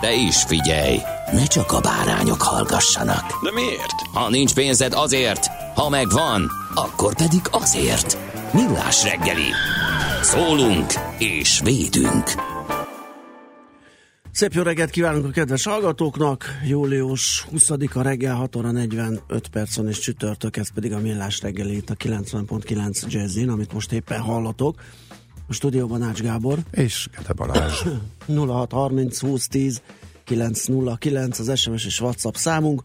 De is figyelj, ne csak a bárányok hallgassanak. De miért? Ha nincs pénzed azért, ha megvan, akkor pedig azért. Millás reggeli. Szólunk és védünk. Szép jó reggelt kívánunk a kedves hallgatóknak. Július 20-a reggel 6 óra 45 percon és csütörtök, ez pedig a Millás reggeli itt a 90.9 Jazzin, amit most éppen hallatok. A stúdióban Ács Gábor. És Gede Balázs. 0630 20 10 909 az SMS és WhatsApp számunk.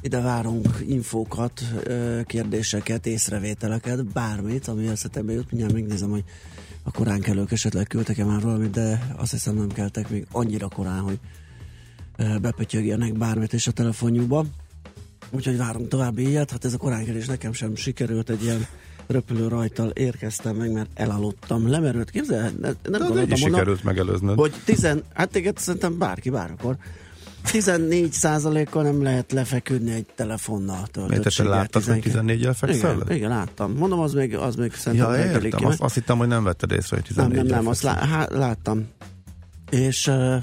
Ide várunk infókat, kérdéseket, észrevételeket, bármit, ami eszetembe jut. Mindjárt megnézem, hogy a korán kelők esetleg küldtek-e már valamit, de azt hiszem nem keltek még annyira korán, hogy bepötyögjenek bármit is a telefonjukba. Úgyhogy várunk további ilyet. Hát ez a koránkelés nekem sem sikerült egy ilyen röpülő rajtal érkeztem meg, mert elaludtam. Lemerült, képzel? Ne, nem De gondoltam volna, sikerült megelőznöd. hogy tizen, hát téged szerintem bárki, bárkor. 14 kal nem lehet lefeküdni egy telefonnal Miért te töltöttséggel. láttad, hogy 14-jel fekszel? Igen, igen, láttam. Mondom, az még, az még szerintem Ja, értem. ki, Azt, azt hittem, hogy nem vetted észre, hogy nem, 14 nem, nem, azt lá, láttam. És uh,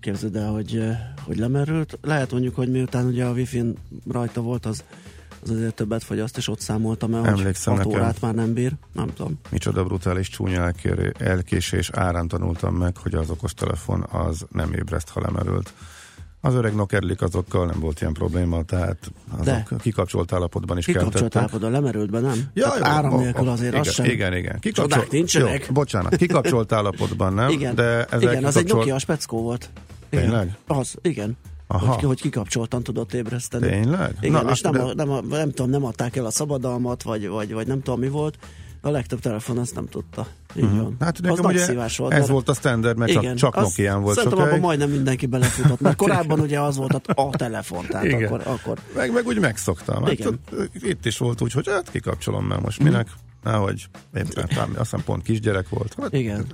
képzeld el, hogy, hogy lemerült. Lehet mondjuk, hogy miután ugye a wifi rajta volt, az, az azért többet fogyaszt, és ott számoltam el, hogy Emlékszem 6 nekem. órát már nem bír. Nem tudom. Micsoda brutális csúnya elkérő, elkésés árán tanultam meg, hogy az okostelefon az nem ébreszt, ha lemerült. Az öreg nokedlik azokkal nem volt ilyen probléma, tehát azok De. kikapcsolt állapotban is Kikapcsolt keltettek. állapotban, lemerült be, nem? Ja, Tehát jó, áram ó, nélkül azért igen, az sem. Igen, igen. Csodák nincsenek. Jó, bocsánat, kikapcsolt állapotban nem, Igen, de ezek igen az egy Nokia speckó volt. Igen. Tényleg? Az, igen. Aha. Hogy, hogy kikapcsoltan tudott ébreszteni. Tényleg? Igen, Na, és nem, de- a, nem, a, nem tudom, nem adták el a szabadalmat, vagy, vagy, vagy nem tudom mi volt. A legtöbb telefon ezt nem tudta. Így van. Hát az ugye szívás volt. ez mert- volt a standard, mert csak, csak az- Nokián volt Szerintem abban sokáig. majdnem mindenki belefutott, mert korábban ugye az volt a, a telefon, tehát Igen. akkor, akkor Meg, meg úgy megszoktam. Hát, Igen. itt is volt úgy, hogy hát kikapcsolom már most minek. Nehogy éppen, talán, azt hiszem pont kisgyerek volt. Hát, Igen.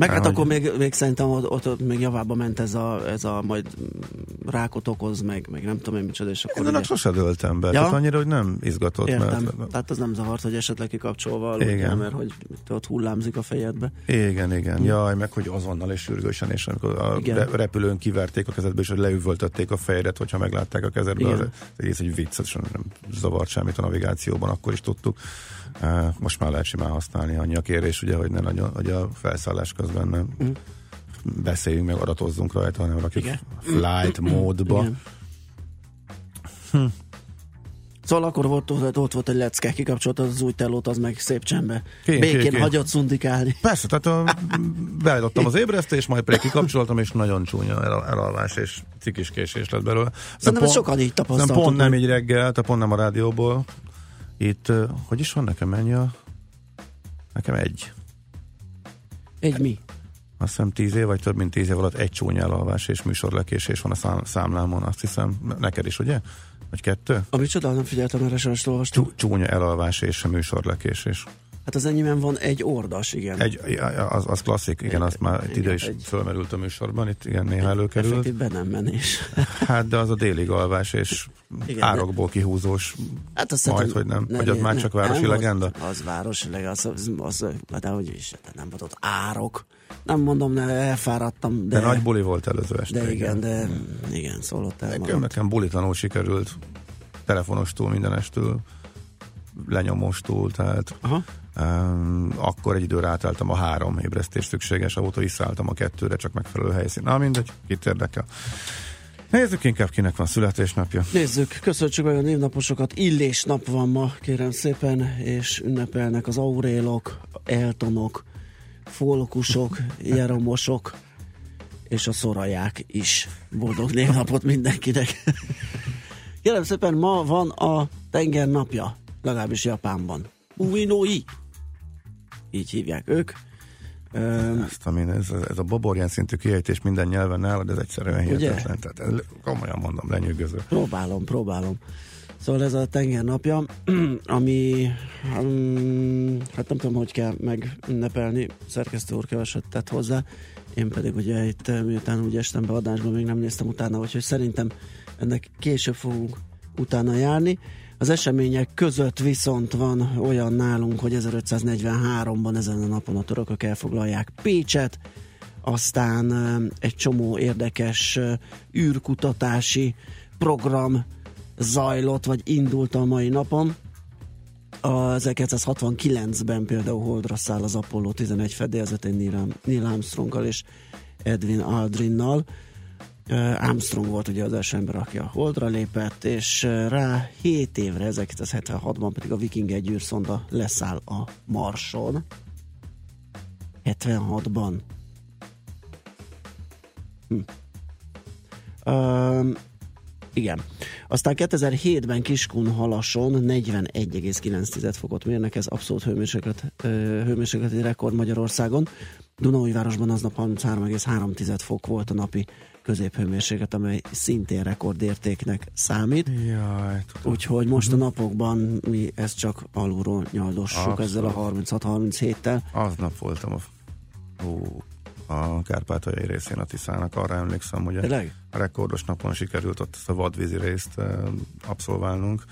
Meg hát akkor még, még szerintem ott, ott, ott még javába ment ez a, ez a majd rákot okoz, meg, meg nem tudom én micsoda, és akkor Én annak ugye, sose döltem be, Ja? tehát annyira, hogy nem izgatott. értem. Mert, Tehát az nem zavart, hogy esetleg kikapcsolva aludjál, Igen. mert hogy ott hullámzik a fejedbe. igen, igen. Jaj, meg hogy azonnal és sürgősen, és amikor a Igen. re- repülőn kiverték a kezedbe, és hogy leüvöltötték a fejedet, hogyha meglátták a kezedbe, Igen. az egész egy vicc, nem zavart semmit a navigációban, akkor is tudtuk. Most már lehet simán használni annyi a kérés, ugye, hogy ne nagyon, hogy a felszállás közben nem Mhm. beszéljünk meg, adatozzunk rajta, hanem rakjuk Igen. flight módba. Igen. Szóval akkor volt, ott, ott volt egy lecke, kikapcsoltad az új telót, az meg szép csembe. Ki- Békén ki? hagyott szundikálni. Persze, tehát a, beállítottam az ébresztést, majd pedig kikapcsoltam, és nagyon csúnya el, elalvás és cikis késés lett belőle. Szerintem ezt sokan így Nem pont nem így reggel, tehát pont nem a rádióból. Itt, hogy is van nekem mennyi a... Nekem egy. Egy mi? Azt hiszem tíz év, vagy több mint tíz év alatt egy csúnya elalvás és műsorlekésés van a szám, számlámon, azt hiszem. Neked is, ugye? Vagy kettő? Ami csoda, nem figyeltem, erre sem olvastam. Csú, csúnya elalvás és műsorlekésés. Hát az enyémben van egy ordas, igen. Egy, az, az klasszik, igen, azt már Igen, ide is egy- fölmerült a műsorban, itt igen, néha előkerült. Effektív be nem menés. Hát, de az a déli alvás és Igen, igen, de- árokból kihúzós. Hát azt Majd, hogy nem. ne- Vagy az már csak városi nem, legenda? Az, az városi legenda, az, az, az, de hogy is, de nem volt ott árok. Nem mondom, ne, elfáradtam, De, de, nagy buli volt előző este. de igen, de igen, szólott el. Nekem, nekem bulitlanul sikerült telefonostól, mindenestől, lenyomostól, tehát Aha. Um, akkor egy időre átálltam a három ébresztés szükséges, ahóta visszaálltam a kettőre, csak megfelelő helyszín. Na mindegy, kit érdekel. Nézzük inkább, kinek van születésnapja. Nézzük, köszönjük meg a névnaposokat. Illés nap van ma, kérem szépen, és ünnepelnek az aurélok, eltonok, folkusok, jeromosok, és a szoraják is. Boldog névnapot mindenkinek. Kérem szépen, ma van a tenger napja, legalábbis Japánban. Uinoi. Így hívják ők. Ezt, amin ez, ez a baborján szintű kiejtés minden nyelven nálad, ez egyszerűen Ugye? hihetetlen. Tehát ez, komolyan mondom, lenyűgöző. Próbálom, próbálom. Szóval ez a tenger napja, ami um, hát nem tudom, hogy kell megünnepelni, szerkesztő úr keveset tett hozzá, én pedig ugye itt eh, miután úgy estem be adásba, még nem néztem utána, úgyhogy szerintem ennek később fogunk utána járni. Az események között viszont van olyan nálunk, hogy 1543-ban ezen a napon a törökök elfoglalják Pécset, aztán egy csomó érdekes űrkutatási program zajlott, vagy indult a mai napon. A 1969-ben például Holdra száll az Apollo 11 fedélzetén Neil Armstronggal és Edwin Aldrinnal. Armstrong volt ugye az első ember, aki a Holdra lépett, és rá 7 évre, 1976-ban pedig a Viking egy űrszonda leszáll a Marson. 76-ban. Hm. Um, igen. Aztán 2007-ben Kiskunhalason 41,9 fokot mérnek, ez abszolút hőmérséklet, hőmérsékleti rekord Magyarországon. Dunaújvárosban aznap 33,3 fok volt a napi középhőmérséklet, amely szintén rekordértéknek számít. Jaj, tudom. Úgyhogy most a napokban mi ezt csak alulról nyaldossuk Abszolút. ezzel a 36-37-tel. Aznap voltam a, ó, a Kárpátaljai részén a Tiszának, arra emlékszem, hogy Tényleg? a rekordos napon sikerült ott a vadvízi részt eh, abszolválnunk,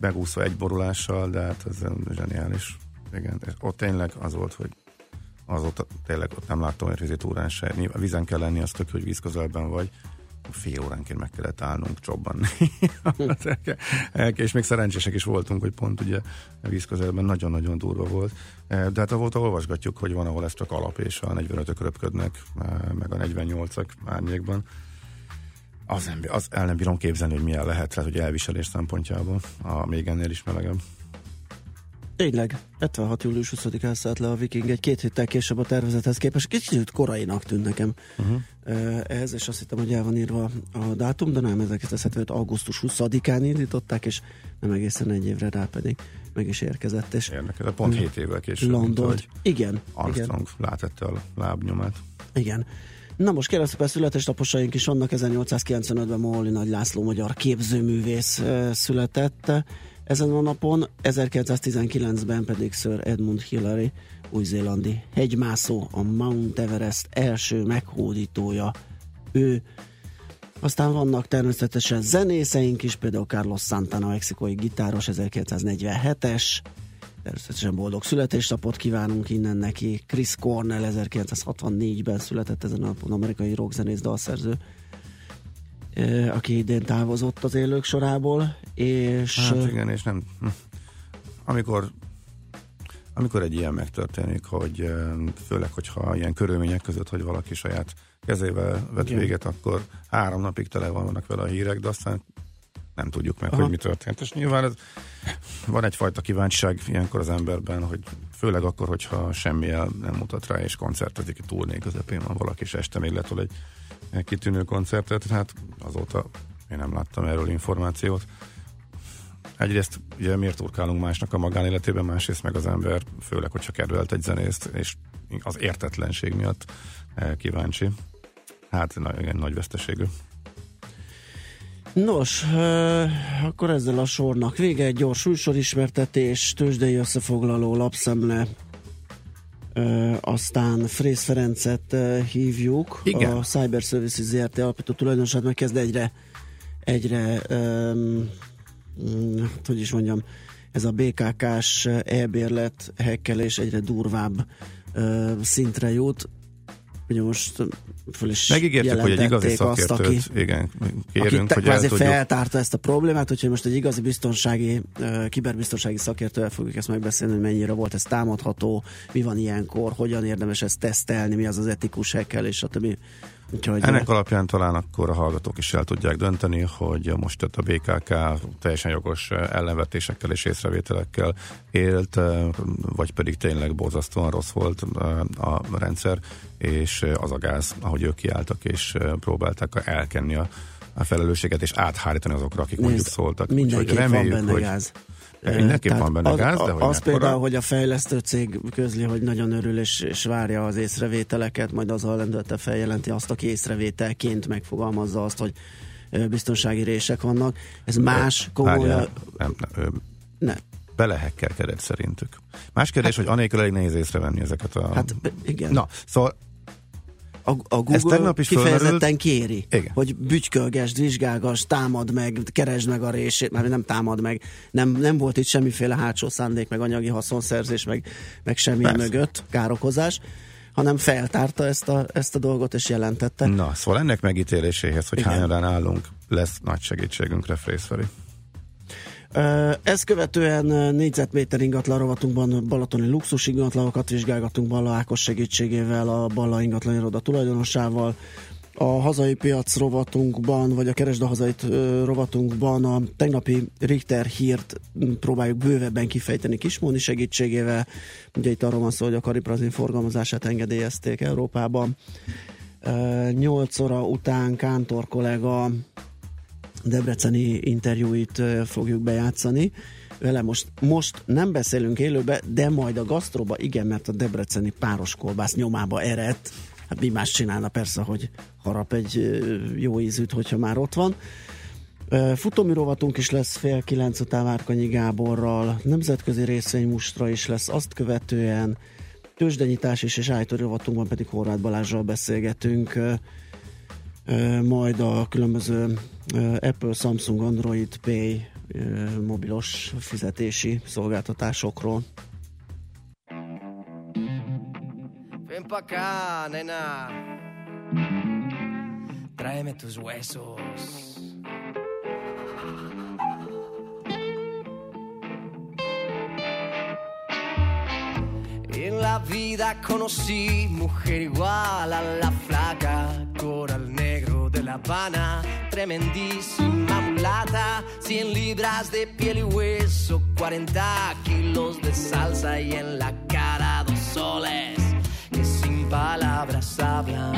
megúszva egy borulással, de hát ez zseniális. Igen, ott tényleg az volt, hogy azóta tényleg ott nem láttam egy vizitúrán se. Nyilván vízen kell lenni, az tök, hogy víz közelben vagy. Fél óránként meg kellett állnunk, csobbanni. és még szerencsések is voltunk, hogy pont ugye a víz közelben nagyon-nagyon durva volt. Eh, De hát avóta olvasgatjuk, hogy van, ahol ez csak alap, és a 45-ök röpködnek, eh, meg a 48-ak árnyékban. Az, nem, az el nem bírom képzelni, hogy milyen lehet, tehát, hogy elviselés szempontjából, a még ennél is melegebb. Tényleg, 76. július 20-án szállt le a Viking egy két héttel később a tervezethez képest. Kicsit korainak tűnt nekem uh-huh. ez, és azt hittem, hogy el van írva a dátum, de nem, 1975. augusztus 20-án indították, és nem egészen egy évre rá pedig meg is érkezett, és Érdekes, de pont 7 évvel később, mint hogy Igen, igen, Armstrong látette a lábnyomát. igen. Na most szépen születésnaposaink is vannak, 1895-ben Moholi Nagy László magyar képzőművész ö, született ezen a napon, 1919-ben pedig Sir Edmund Hillary, új-zélandi hegymászó, a Mount Everest első meghódítója ő. Aztán vannak természetesen zenészeink is, például Carlos Santana, mexikói gitáros, 1947-es, Természetesen boldog születésnapot kívánunk innen neki. Chris Cornell 1964-ben született ezen a napon, amerikai rockzenész dalszerző, aki idén távozott az élők sorából, és Hát igen, és nem... hm. Amikor amikor egy ilyen megtörténik, hogy főleg, hogyha ilyen körülmények között, hogy valaki saját kezével vett Igen. véget, akkor három napig tele vannak vele a hírek, de aztán nem tudjuk meg, Aha. hogy mi történt. És nyilván ez, van egyfajta kíváncsiság ilyenkor az emberben, hogy főleg akkor, hogyha semmi el nem mutat rá, és koncertezik, turné közepén van valaki, és este még letol egy kitűnő koncertet, hát azóta én nem láttam erről információt. Egyrészt ugye miért turkálunk másnak a magánéletében, másrészt meg az ember, főleg, hogyha kedvelt egy zenészt, és az értetlenség miatt eh, kíváncsi. Hát igen, nagy veszteségű. Nos, euh, akkor ezzel a sornak vége egy gyors újsorismertetés, tőzsdei összefoglaló lapszemle, aztán Frész Ferencet hívjuk, Igen. a Cyber Services ZRT alapító tulajdonosát megkezd egyre, egyre um, hát, hogy is mondjam, ez a BKK-s e-bérlet hekkelés egyre durvább ö, szintre jut. Ugye most föl is Megígértük, hogy egy igazi szakértőt, azt, aki, igen, kérünk, hogy el tudjuk feltárta ezt a problémát, úgyhogy most egy igazi biztonsági, kiberbiztonsági szakértővel fogjuk ezt megbeszélni, hogy mennyire volt ez támadható, mi van ilyenkor, hogyan érdemes ezt tesztelni, mi az az etikus hekkel, és stb. Úgyhogy Ennek alapján talán akkor a hallgatók is el tudják dönteni, hogy most a BKK teljesen jogos ellenvetésekkel és észrevételekkel élt, vagy pedig tényleg borzasztóan rossz volt a rendszer, és az a gáz, ahogy ők kiálltak, és próbálták elkenni a, a felelősséget, és áthárítani azokra, akik mondjuk szóltak. Mindenképp Úgyhogy van benne hogy gáz. Mindenképp Tehát van benne az, gáz, de hogy Az mekkora? például, hogy a fejlesztő cég közli, hogy nagyon örül és, és várja az észrevételeket, majd azzal lendülete feljelenti azt, aki észrevételként megfogalmazza azt, hogy biztonsági rések vannak. Ez más, komoly... Várjál, nem, nem, ő Ne, belehekkelkedett szerintük. Más kérdés, hogy anélkül elég nehéz észrevenni ezeket a... hát igen. Na, szóval A, a Google tegnap is kifejezetten fölmerült. kéri, Igen. hogy bütykölgesd, vizsgálgass, támad meg, keresd meg a rését, mert nem támad meg. Nem, nem volt itt semmiféle hátsó szándék, meg anyagi haszonszerzés, meg, meg semmi Persze. mögött károkozás, hanem feltárta ezt a, ezt a dolgot, és jelentette. Na, szóval ennek megítéléséhez, hogy Igen. állunk, lesz nagy segítségünkre Frészferi. Ezt követően négyzetméter ingatlan rovatunkban balatoni luxus ingatlanokat vizsgálgatunk Balla Ákos segítségével, a Balla ingatlan iroda tulajdonosával. A hazai piac rovatunkban, vagy a Keresd a hazait rovatunkban a tegnapi Richter hírt próbáljuk bővebben kifejteni Kismóni segítségével. Ugye itt arról van szó, hogy a kariprazin forgalmazását engedélyezték Európában. 8 óra után Kántor kollega debreceni interjúit fogjuk bejátszani. Vele most, most nem beszélünk élőbe, de majd a gasztroba igen, mert a debreceni páros kolbász nyomába eredt. Hát mi más csinálna persze, hogy harap egy jó ízűt, hogyha már ott van. Ö, Futómű rovatunk is lesz fél kilenc után Várkanyi Gáborral, nemzetközi részvénymustra is lesz azt követően, tőzsdenyítás is, és ájtóri rovatunkban pedig Horváth Balázsral beszélgetünk, majd a különböző Apple, Samsung, Android Pay mobilos fizetési szolgáltatásokról. Ven pa' acá, nena. Tráeme tus huesos. En la vida conocí mujer igual a la flaca, coral La Habana, tremendísima mulata, 100 libras de piel y hueso, 40 kilos de salsa y en la cara dos soles que sin palabras hablan,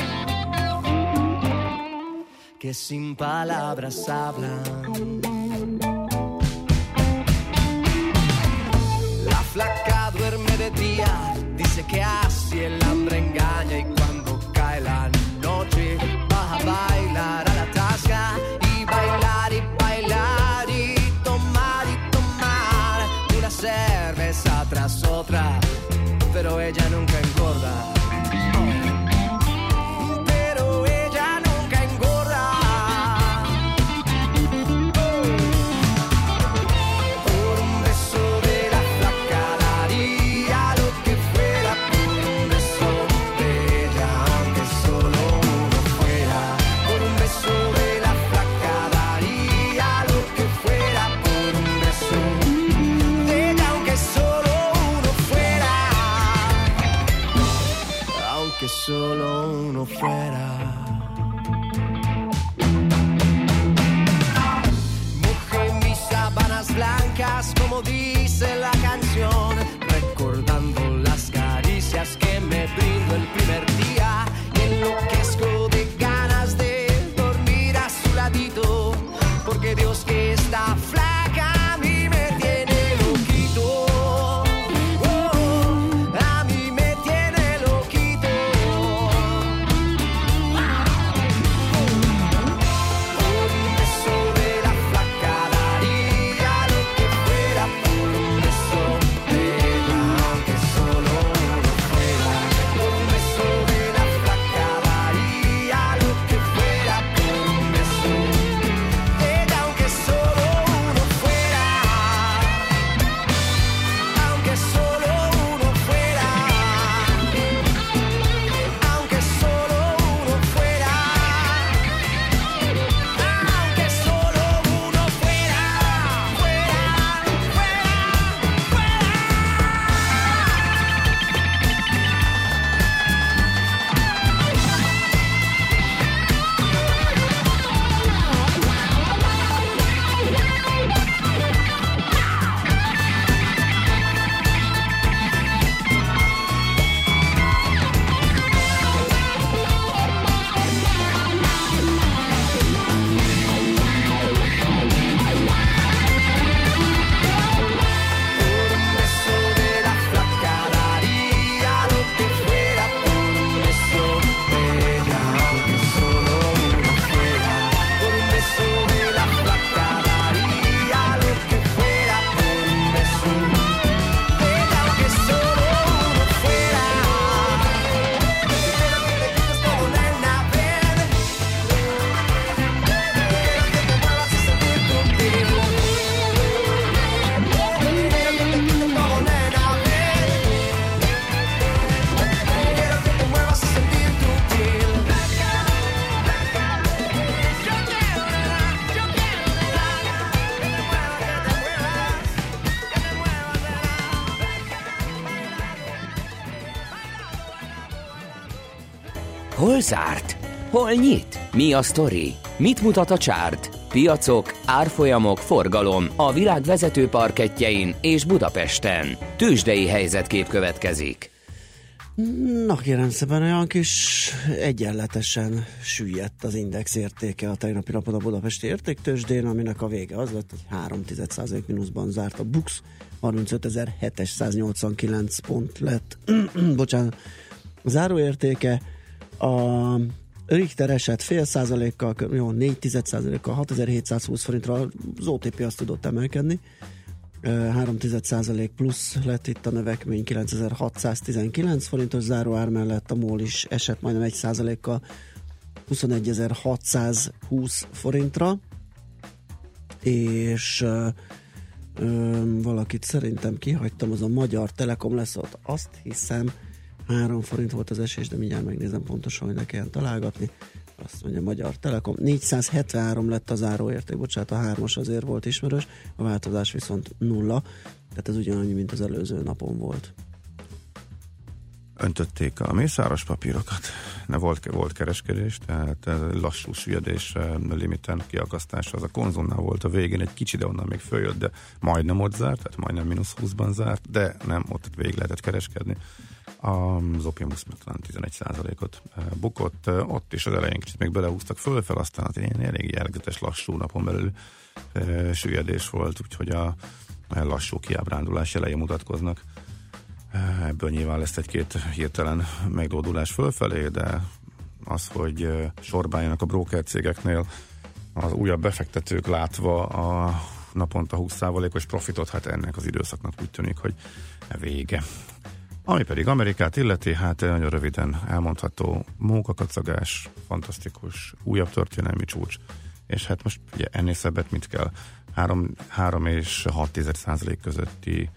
que sin palabras hablan. La flaca duerme de día, dice que así el hambre engaña y cerveza tras otra, pero ella nunca engorda. Zárt? Hol nyit? Mi a sztori? Mit mutat a csárt? Piacok, árfolyamok, forgalom a világ vezető parketjein és Budapesten. Tősdei helyzetkép következik. Na kérem szépen, olyan kis egyenletesen süllyedt az index értéke a tegnapi napon a Budapesti értéktősdén, aminek a vége az lett, hogy 3 mínuszban zárt a BUX, 35.789 pont lett, bocsánat, záróértéke, a Richter eset fél százalékkal, jó, 4 százalékkal, 6720 forintra az OTP azt tudott emelkedni, 3 százalék plusz lett itt a növekmény 9619 forintos záróár mellett a MOL is esett majdnem 1 százalékkal 21620 forintra. És ö, ö, valakit szerintem kihagytam, az a Magyar Telekom lesz ott, azt hiszem 3 forint volt az esés, de mindjárt megnézem pontosan, hogy ne kelljen találgatni. Azt mondja Magyar Telekom. 473 lett az áróérték, bocsánat, a hármas azért volt ismerős, a változás viszont nulla, tehát ez ugyanannyi, mint az előző napon volt. Öntötték a mészáros papírokat, ne volt, volt kereskedés, tehát lassú süllyedés limiten kiakasztása, az a konzumnál volt a végén, egy kicsi, de onnan még följött, de majdnem ott zárt, tehát majdnem mínusz 20-ban zárt, de nem, ott végig lehetett kereskedni az talán 11%-ot eh, bukott, eh, ott is az elején kicsit még belehúztak fölfel, aztán az ilyen elég jelgetes lassú napon belül e, süllyedés volt, úgyhogy a lassú kiábrándulás elején mutatkoznak. Ebből nyilván lesz egy-két hirtelen megdódulás fölfelé, de az, hogy sorbáljanak a broker cégeknél az újabb befektetők látva a naponta 20%-os profitot, hát ennek az időszaknak úgy tűnik, hogy vége. Ami pedig Amerikát illeti, hát nagyon röviden elmondható munkakacagás, fantasztikus, újabb történelmi csúcs, és hát most ugye ennél szebbet mit kell? 3, 3 és 6 százalék közötti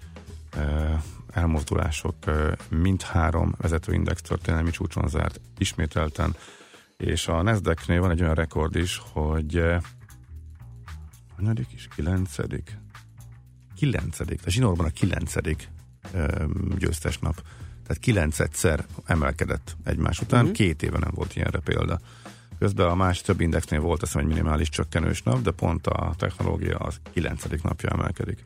eh, elmozdulások eh, mindhárom vezetőindex történelmi csúcson zárt ismételten, és a Nasdaq-nél van egy olyan rekord is, hogy eh, hanyadik is? Kilencedik? Kilencedik, a zsinórban a kilencedik győztes nap. Tehát kilenc egyszer emelkedett egymás után, uh-huh. két éve nem volt ilyenre példa. Közben a más több indexnél volt azt egy minimális csökkenős nap, de pont a technológia az kilencedik napja emelkedik.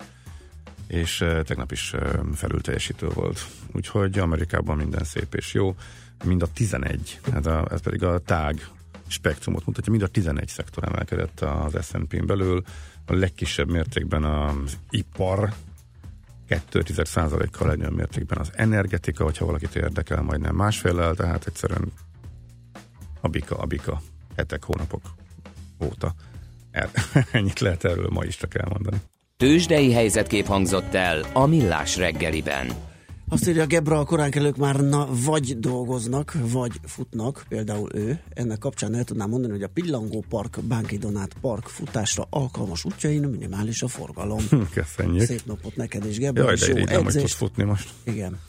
És tegnap is uh, felül teljesítő volt. Úgyhogy Amerikában minden szép és jó. Mind a 11, ez, a, ez pedig a tág spektrumot mutatja, mind a 11 szektor emelkedett az S&P-n belül, a legkisebb mértékben az ipar 2,1%-kal legnagyobb mértékben az energetika, hogyha valakit érdekel, majdnem másféllel, tehát egyszerűen a bika, a bika, hetek, hónapok óta. Er, ennyit lehet erről ma is csak elmondani. Tőzsdei helyzetkép hangzott el a Millás reggeliben. Azt írja Gebra, a koránkelők már na, vagy dolgoznak, vagy futnak, például ő. Ennek kapcsán el tudnám mondani, hogy a Pillangó Park, Bánki Donát Park futásra alkalmas útjain minimális a forgalom. Köszönjük. Szép napot neked is, Gebra. Jaj, de irigyem, hogy tudsz futni most. Igen.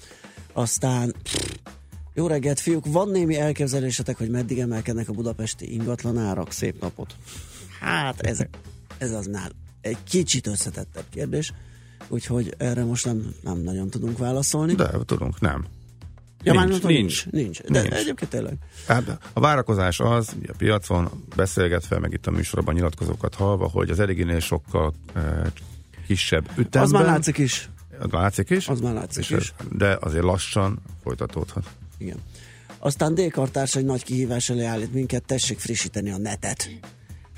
Aztán jó reggelt, fiúk! Van némi elképzelésetek, hogy meddig emelkednek a budapesti ingatlan árak? Szép napot! Hát ez, ez az nál egy kicsit összetettebb kérdés úgyhogy erre most nem, nem nagyon tudunk válaszolni. De tudunk, nem. Ja, nincs, már nincs, nincs, nincs. De nincs. egyébként tényleg. Hát a várakozás az, a piacon beszélgetve, meg itt a műsorban nyilatkozókat halva, hogy az ediginél sokkal e, kisebb ütemben. Az már látszik is. Az látszik is? Az már látszik is. De azért lassan folytatódhat. Igen. Aztán d egy nagy kihívás elé állít minket, tessék frissíteni a netet.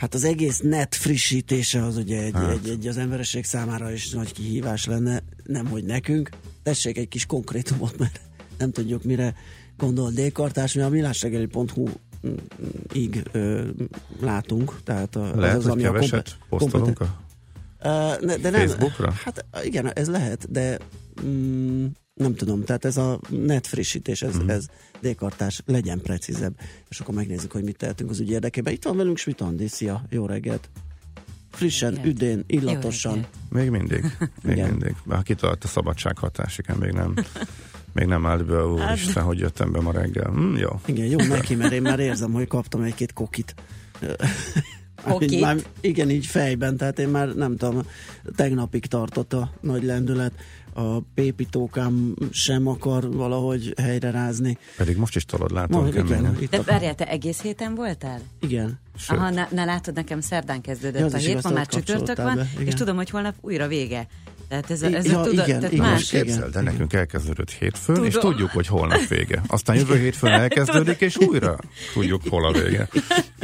Hát az egész net frissítése az ugye egy, hát. egy, egy az emberesség számára is nagy kihívás lenne, nem hogy nekünk. Tessék egy kis konkrétumot, mert nem tudjuk mire gondol D-kartás, mi a millásregeli.hu ig ö, látunk, tehát a, lehet, az, az, ami keveset a posztolunk a de nem, Facebookra? Hát igen, ez lehet, de mm, nem tudom, tehát ez a net frissítés, ez, uh-huh. ez dékartás, legyen precízebb, és akkor megnézzük, hogy mit tehetünk az ügy érdekében. Itt van velünk Svitandi, szia, jó reggelt! Frissen, Igen. üdén, illatosan. Még mindig, még igen. mindig. Ha kitalált a szabadsághatás, igen, még nem még nem állt be, úristen, hát, hogy jöttem be ma reggel. Hm, jó. Igen, jó neki, mert én már érzem, hogy kaptam egy-két kokit. Okit. Már, igen, így fejben, tehát én már nem tudom, tegnapig tartott a nagy lendület. A pépitókám sem akar valahogy helyre rázni. Pedig most is tolod, látom. Ma, keményen. igen, itt De várjál, te egész héten voltál? igen. Sőt, Aha, na, na látod, nekem szerdán kezdődött Ja, a hét, ma már csütörtök van, be, igen. és tudom, hogy holnap újra vége. Tehát ez, a- ez ja, a, tudod, igen, tehát igen, más. Képzeld, de nekünk elkezdődött hétfőn, Tudom. és tudjuk, hogy holnap vége. Aztán jövő hétfőn elkezdődik, és újra tudjuk, hol a vége.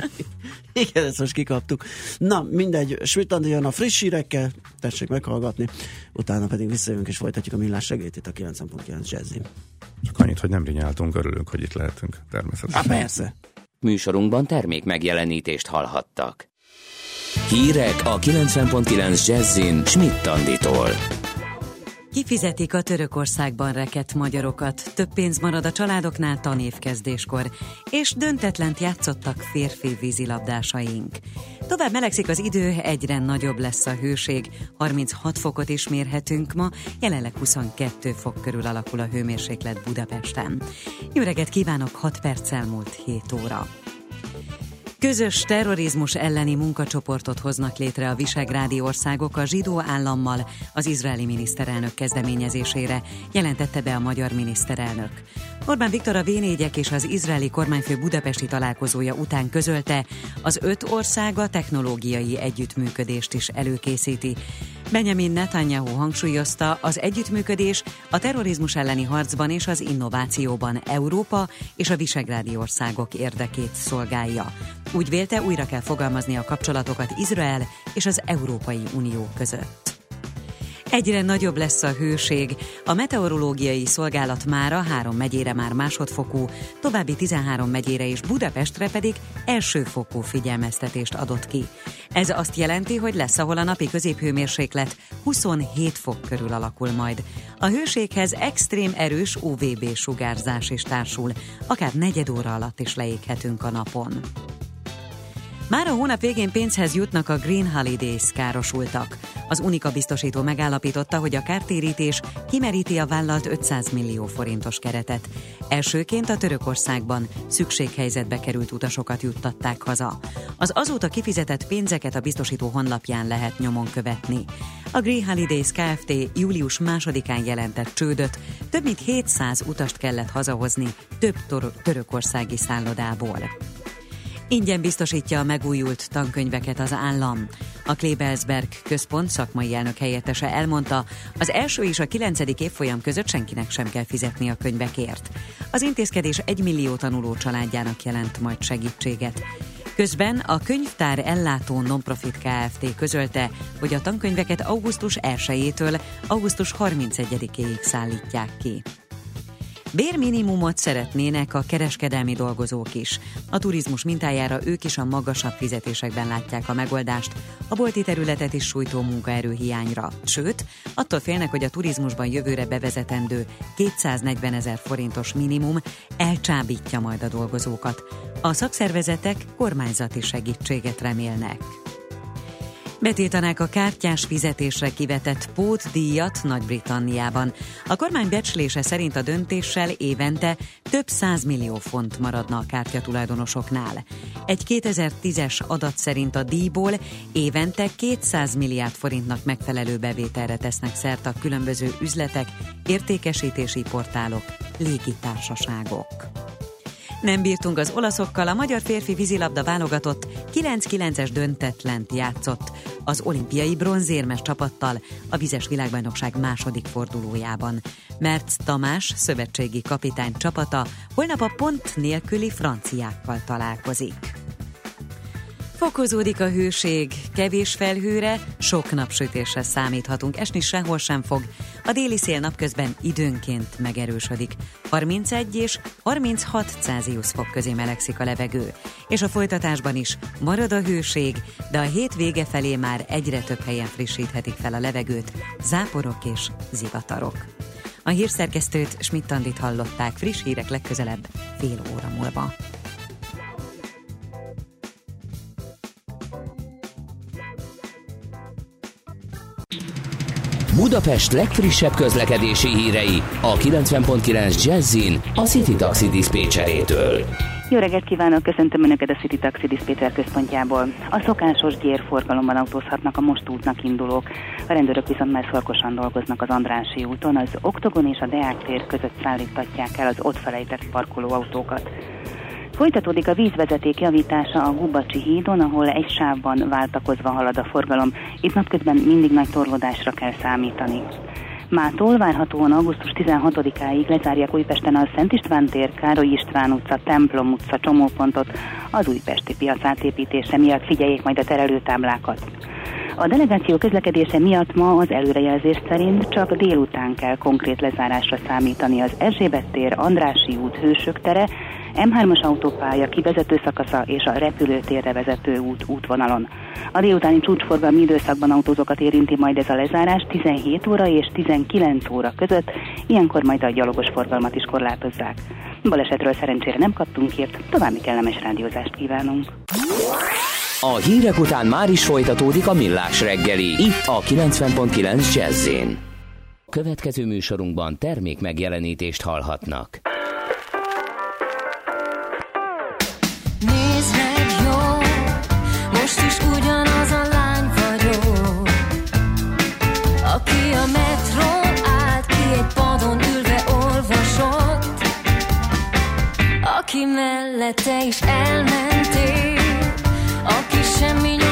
Igen, ezt most kikaptuk. Na, mindegy, Svitandi jön a friss hírekkel, tessék meghallgatni, utána pedig visszajövünk és folytatjuk a millás segélyt itt a 90.9 Jazzin. Csak annyit, hogy nem rinyáltunk, örülünk, hogy itt lehetünk. Természetesen. Há, persze. Műsorunkban termék megjelenítést hallhattak. Hírek a 90.9 Jazzin Schmidt-Tanditól. Kifizetik a Törökországban rekett magyarokat, több pénz marad a családoknál tanévkezdéskor, és döntetlent játszottak férfi vízilabdásaink. Tovább melegszik az idő, egyre nagyobb lesz a hőség, 36 fokot is mérhetünk ma, jelenleg 22 fok körül alakul a hőmérséklet Budapesten. Jó reggelt kívánok, 6 perccel múlt 7 óra. Közös terrorizmus elleni munkacsoportot hoznak létre a visegrádi országok a zsidó állammal az izraeli miniszterelnök kezdeményezésére, jelentette be a magyar miniszterelnök. Orbán Viktor a v és az izraeli kormányfő budapesti találkozója után közölte, az öt ország a technológiai együttműködést is előkészíti. Benjamin Netanyahu hangsúlyozta, az együttműködés a terrorizmus elleni harcban és az innovációban Európa és a visegrádi országok érdekét szolgálja. Úgy vélte, újra kell fogalmazni a kapcsolatokat Izrael és az Európai Unió között. Egyre nagyobb lesz a hőség. A meteorológiai szolgálat mára három megyére már másodfokú, további 13 megyére és Budapestre pedig elsőfokú figyelmeztetést adott ki. Ez azt jelenti, hogy lesz, ahol a napi középhőmérséklet 27 fok körül alakul majd. A hőséghez extrém erős UVB sugárzás is társul, akár negyed óra alatt is leéghetünk a napon. Már a hónap végén pénzhez jutnak a Green Holidays károsultak. Az Unika biztosító megállapította, hogy a kártérítés kimeríti a vállalt 500 millió forintos keretet. Elsőként a Törökországban szükséghelyzetbe került utasokat juttatták haza. Az azóta kifizetett pénzeket a biztosító honlapján lehet nyomon követni. A Green Holidays Kft. július másodikán jelentett csődöt, több mint 700 utast kellett hazahozni több törökországi szállodából. Ingyen biztosítja a megújult tankönyveket az állam. A Klebelsberg központ szakmai elnök helyettese elmondta, az első és a kilencedik évfolyam között senkinek sem kell fizetni a könyvekért. Az intézkedés egy millió tanuló családjának jelent majd segítséget. Közben a könyvtár ellátó Nonprofit Kft. közölte, hogy a tankönyveket augusztus 1-től augusztus 31-ig szállítják ki. Bérminimumot szeretnének a kereskedelmi dolgozók is. A turizmus mintájára ők is a magasabb fizetésekben látják a megoldást, a bolti területet is sújtó munkaerőhiányra. Sőt, attól félnek, hogy a turizmusban jövőre bevezetendő 240 ezer forintos minimum elcsábítja majd a dolgozókat. A szakszervezetek kormányzati segítséget remélnek. Betiltanák a kártyás fizetésre kivetett pótdíjat Nagy-Britanniában. A kormány becslése szerint a döntéssel évente több millió font maradna a kártyatulajdonosoknál. Egy 2010-es adat szerint a díjból évente 200 milliárd forintnak megfelelő bevételre tesznek szert a különböző üzletek, értékesítési portálok, légitársaságok. Nem bírtunk az olaszokkal, a magyar férfi vízilabda válogatott 9-9-es döntetlent játszott az olimpiai bronzérmes csapattal a vizes világbajnokság második fordulójában. Mert Tamás, szövetségi kapitány csapata holnap a pont nélküli franciákkal találkozik. Fokozódik a hőség, kevés felhőre, sok napsütésre számíthatunk, esni sehol sem fog. A déli szél napközben időnként megerősödik. 31 és 36 Celsius fok közé melegszik a levegő. És a folytatásban is marad a hőség, de a hét vége felé már egyre több helyen frissíthetik fel a levegőt, záporok és zivatarok. A hírszerkesztőt Schmidt-Tandit hallották friss hírek legközelebb fél óra múlva. Budapest legfrissebb közlekedési hírei a 90.9 Jazzin a City Taxi Dispécsejétől. Jó reggelt kívánok, köszöntöm Önöket a City Taxi Péter központjából. A szokásos gyérforgalomban autózhatnak a most útnak indulók. A rendőrök viszont már szorkosan dolgoznak az Andrási úton, az Oktogon és a Deák tér között szállítatják el az ott felejtett parkoló autókat. Folytatódik a vízvezeték javítása a Gubacsi hídon, ahol egy sávban váltakozva halad a forgalom. Itt napközben mindig nagy torlódásra kell számítani. Mától várhatóan augusztus 16-áig lezárják Újpesten a Szent István tér, Károly István utca, Templom utca csomópontot az újpesti piac átépítése miatt figyeljék majd a terelőtáblákat. A delegáció közlekedése miatt ma az előrejelzés szerint csak délután kell konkrét lezárásra számítani az Erzsébet tér, Andrási út, Hősök tere, M3-as autópálya kivezető szakasza és a repülőtérre vezető út útvonalon. A délutáni csúcsforgalmi időszakban autózókat érinti majd ez a lezárás 17 óra és 19 óra között, ilyenkor majd a gyalogos forgalmat is korlátozzák. Balesetről szerencsére nem kaptunk hírt, további kellemes rádiózást kívánunk. A hírek után már is folytatódik a millás reggeli, itt a 90.9 jazz Következő műsorunkban termék megjelenítést hallhatnak. aki mellette is elmentél, aki semmi nyomat nem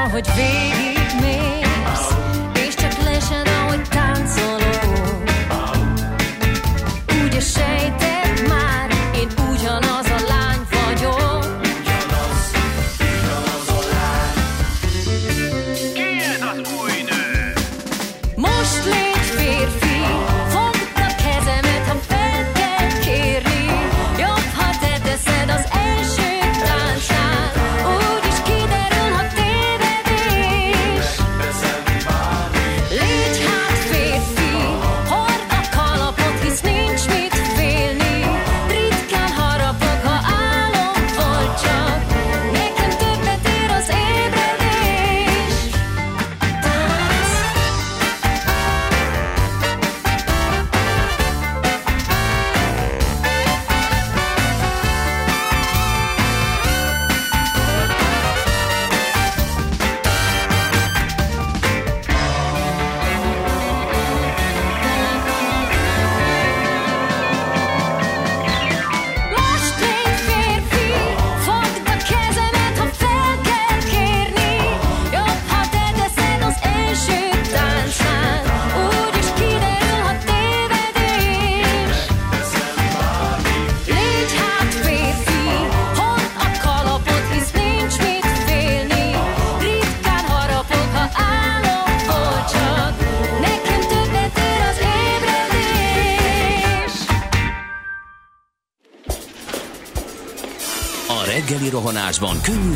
vicces, ahogy végig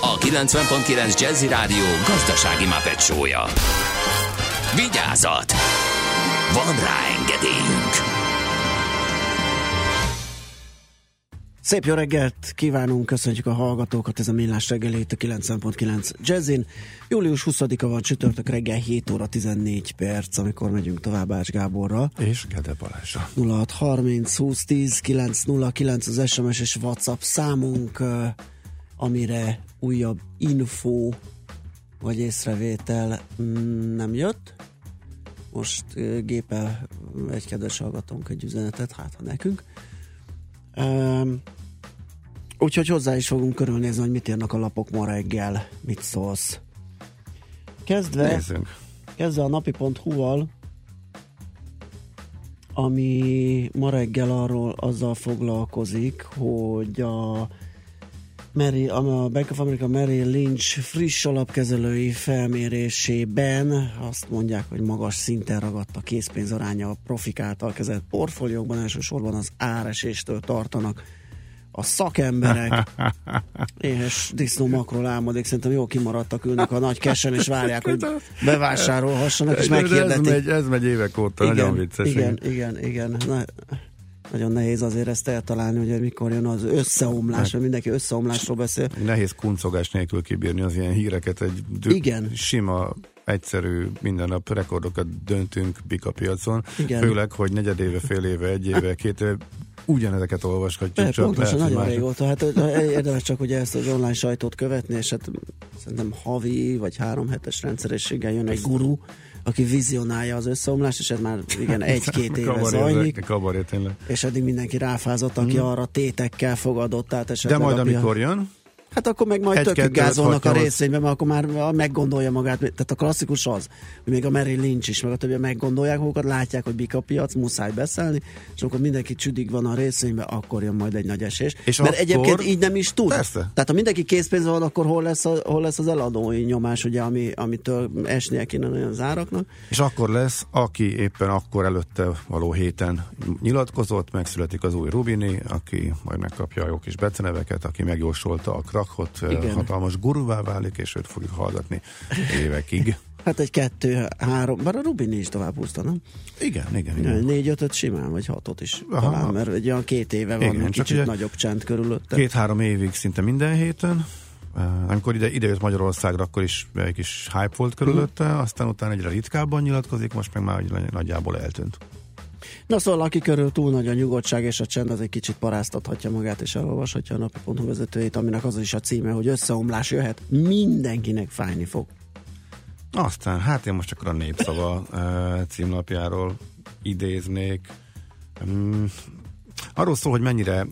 a 90.9 Jazzy Rádió gazdasági mapetsója. Vigyázat! Van rá engedélyünk! Szép jó reggelt kívánunk, köszöntjük a hallgatókat, ez a Millás reggeli itt a 90.9 Jazzin. Július 20-a van csütörtök reggel 7 óra 14 perc, amikor megyünk tovább Ács Gáborra. És Gede Balázsa. 0630 20 10 909 az SMS és WhatsApp számunk, amire újabb info vagy észrevétel mm, nem jött. Most gépel egy kedves hallgatónk egy üzenetet, hát ha nekünk. Um, úgyhogy hozzá is fogunk körülnézni, hogy mit írnak a lapok ma reggel, mit szólsz. Kezdve, Nézzünk. kezdve a napi.hu-val, ami ma reggel arról azzal foglalkozik, hogy a Mary, a Bank of America Merrill Lynch friss alapkezelői felmérésében azt mondják, hogy magas szinten ragadt a készpénz aránya a profik által kezelt portfóliókban, elsősorban az áreséstől tartanak a szakemberek. Éhes disznó makról álmodik, szerintem jól kimaradtak, ülnek a nagy kesen, és várják, hogy bevásárolhassanak, és De ez meghirdetik. megy, ez megy évek óta, nagyon vicces. Igen, igen, igen. Na, nagyon nehéz azért ezt eltalálni, hogy mikor jön az összeomlás, mert mindenki összeomlásról beszél. Nehéz kuncogás nélkül kibírni az ilyen híreket. Egy dü- Igen. sima, egyszerű, minden nap rekordokat döntünk bika piacon. Igen. Főleg, hogy negyed éve, fél éve, egy éve, két éve ugyanezeket olvasgatjuk. Persze, pontosan, hogy nagyon más- régóta. Hát érdemes csak ugye ezt az online sajtót követni, és hát szerintem havi vagy három hetes rendszerességgel jön egy guru, aki vizionálja az összeomlást, és ez már igen egy-két éve Kabaré, zajlik, Kabaré, tényleg. és eddig mindenki ráfázott, aki arra tétekkel fogadott, tehát De majd a amikor jön, Hát akkor meg majd tökig gázolnak a nyolc. részvényben, mert akkor már meggondolja magát. Tehát a klasszikus az, hogy még a Merrill Lynch is, meg a többi meggondolják magukat, látják, hogy bika piac, muszáj beszélni, és akkor mindenki csüdig van a részvényben, akkor jön majd egy nagy esés. És mert akkor- egyébként így nem is tud. Persze. Tehát ha mindenki készpénzben van, akkor hol lesz, a, hol lesz az eladói nyomás, ugye, ami, amitől esnie kéne nagyon az áraknak. És akkor lesz, aki éppen akkor előtte való héten nyilatkozott, megszületik az új Rubini, aki majd megkapja a jó kis beceneveket, aki megjósolta a krakot, Igen. hatalmas guruvá válik, és őt fogjuk hallgatni évekig. Hát egy kettő, három, bár a Rubini is tovább húzta, nem? Igen, igen, Igen. Négy, ötöt simán, vagy hatot is Aha. talán, mert egy olyan két éve van, Igen, csak kicsit ugye- nagyobb csend körülötte. Két-három évig szinte minden héten. Amikor ide, ide jött Magyarországra, akkor is egy kis hype volt körülötte, aztán utána egyre ritkábban nyilatkozik, most meg már nagyjából eltűnt. Na szóval, aki körül túl nagy a nyugodtság és a csend, az egy kicsit paráztathatja magát, és elolvashatja a napi.hu vezetőjét, aminek az is a címe, hogy összeomlás jöhet, mindenkinek fájni fog. Aztán, hát én most akkor a Népszava címlapjáról idéznék. Um, arról szól, hogy mennyire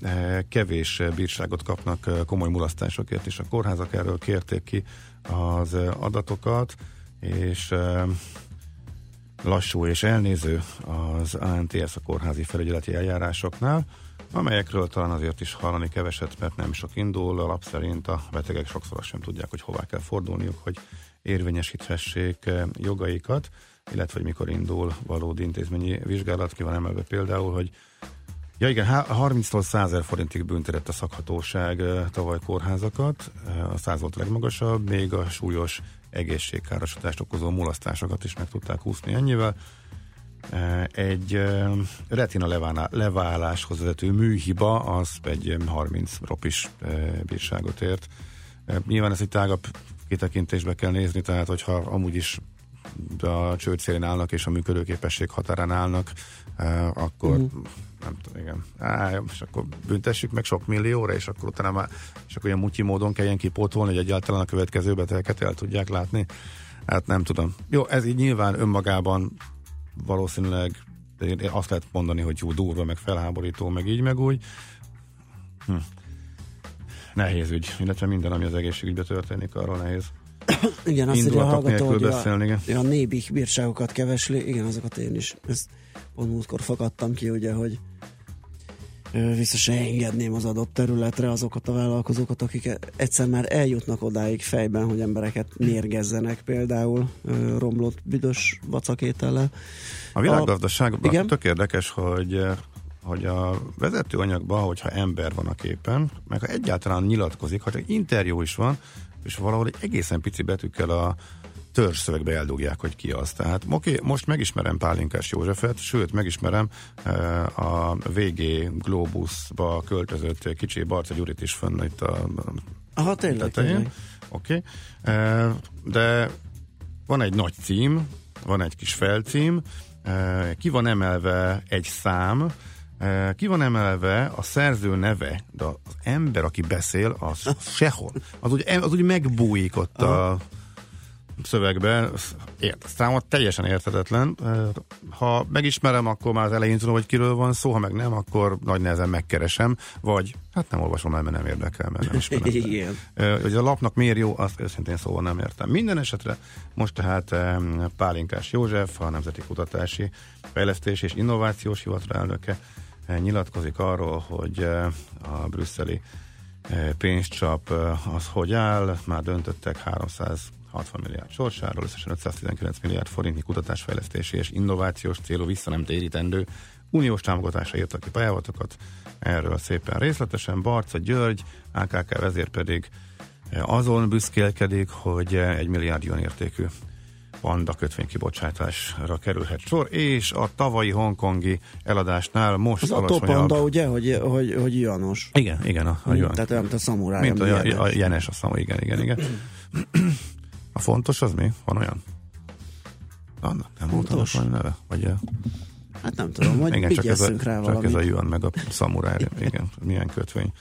kevés bírságot kapnak komoly mulasztásokért, és a kórházak erről kérték ki az adatokat, és lassú és elnéző az ANTS a kórházi felügyeleti eljárásoknál, amelyekről talán azért is hallani keveset, mert nem sok indul, alap szerint a betegek sokszor sem tudják, hogy hová kell fordulniuk, hogy érvényesíthessék eh, jogaikat, illetve hogy mikor indul valódi intézményi vizsgálat, ki van emelve például, hogy Ja igen, há- 30-tól 100 ezer forintig büntetett a szakhatóság eh, tavaly kórházakat, eh, a 100 volt legmagasabb, még a súlyos egészségkárosodást okozó mulasztásokat is meg tudták úszni ennyivel. Eh, Egy eh, retina leválá- leváláshoz vezető műhiba az egy eh, 30 ropis eh, bírságot ért. Nyilván ezt egy tágabb kitekintésbe kell nézni, tehát hogyha amúgy is a csőd szélén állnak és a működőképesség határán állnak, eh, akkor Mhm. nem tudom, igen. Á, és akkor büntessük meg sok millióra, és akkor utána már, és akkor ilyen mutyi módon kelljen kipótolni, hogy egyáltalán a következő betegeket el tudják látni. Hát nem tudom. Jó, ez így nyilván önmagában valószínűleg azt lehet mondani, hogy jó durva, meg felháborító, meg így, meg úgy. Hm. Nehéz ügy, illetve minden, ami az egészségügyben történik, arról nehéz. Igen, azt írja a hallgató, hogy beszélni, igen. a, a nébik bírságokat kevesli, igen, azokat én is. Ezt pont múltkor fakadtam ki, ugye, hogy vissza se engedném az adott területre azokat a vállalkozókat, akik egyszer már eljutnak odáig fejben, hogy embereket mérgezzenek például romlott büdös vacakétellel. A világgazdaságban Igen? tök érdekes, hogy hogy a vezetőanyagban, hogyha ember van a képen, meg ha egyáltalán nyilatkozik, ha csak interjú is van, és valahol egy egészen pici betűkkel a törzszövegbe eldugják, hogy ki az. Tehát oké, most megismerem Pálinkás Józsefet, sőt, megismerem eh, a VG Globusba költözött kicsi Barca Gyurit is fönn itt a Aha, tényleg, tetején. Oké. Eh, De van egy nagy cím, van egy kis felcím, eh, ki van emelve egy szám, ki van emelve a szerző neve, de az ember, aki beszél, az sehol. Az úgy, az úgy megbújik ott a szövegbe, ért, számomra teljesen érthetetlen. Eh, Ha megismerem, akkor már az elején tudom, hogy kiről van szó, ha meg nem, akkor nagy nehezen megkeresem, vagy hát nem olvasom el, mert nem érdekel, mert nem ismerem. Igen. Ö, Hogy a lapnak miért jó, azt őszintén szóval nem értem. Minden esetre most tehát Pálinkás József, a Nemzeti Kutatási Fejlesztés és Innovációs Hivatal elnöke eh, nyilatkozik arról, hogy eh, a brüsszeli eh, pénzcsap eh, az hogy áll, már döntöttek 360 milliárd sorsáról, összesen 519 milliárd forintnyi kutatásfejlesztési és innovációs célú vissza nem térítendő uniós támogatásra írtak ki pályázatokat, erről szépen részletesen. Barca György, AKK vezér pedig azon büszkélkedik, hogy egy milliárd jön értékű panda kötvénykibocsátásra kerülhet sor, és a tavalyi hongkongi eladásnál most Az a topanda, ugye, hogy, hogy, hogy Janos. Igen, igen, a, a yuan. Tehát olyan, mint a szamuráj. Mint a, ami a, jenes, a szama, igen, igen, igen. A fontos az mi? Van olyan? Annak nem Fontos? valami neve? Vagy, Hát nem tudom, hogy igen, csak ez, a, rá csak ez a valamit. yuan meg a szamuráj, igen, milyen kötvény.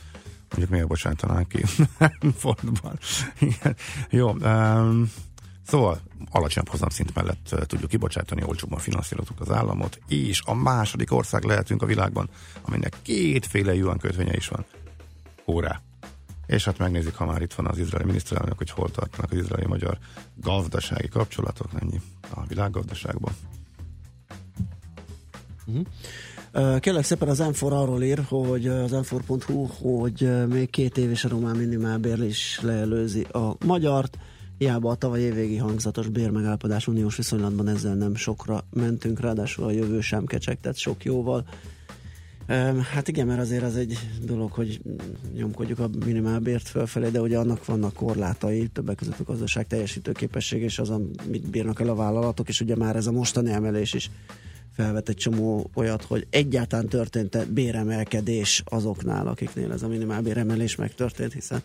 Mondjuk miért bocsátanák ki forintban. Igen. Jó, um, szóval alacsonyabb hozamszint mellett tudjuk kibocsátani, olcsóbban finanszírozunk az államot, és a második ország lehetünk a világban, aminek kétféle yuan kötvénye is van. Hurrá! És hát megnézik, ha már itt van az izraeli miniszterelnök, hogy hol tartanak az izraeli-magyar gazdasági kapcsolatok, ennyi a világgazdaságban. Ö, Kérlek szépen az m arról ír, hogy az m hogy még két év és a román minimálbér is leelőzi a magyart. Hiába a tavaly évvégi hangzatos bérmegállapodás uniós viszonylatban ezzel nem sokra mentünk, ráadásul a jövő sem kecsegtet sok jóval. Hát igen, mert azért az egy dolog, hogy nyomkodjuk a minimálbért fölfelé, de ugye annak vannak korlátai, többek között a gazdaság teljesítő képesség, és az, amit bírnak el a vállalatok, és ugye már ez a mostani emelés is felvet egy csomó olyat, hogy egyáltalán történt-e béremelkedés azoknál, akiknél ez a minimálbéremelés megtörtént, hiszen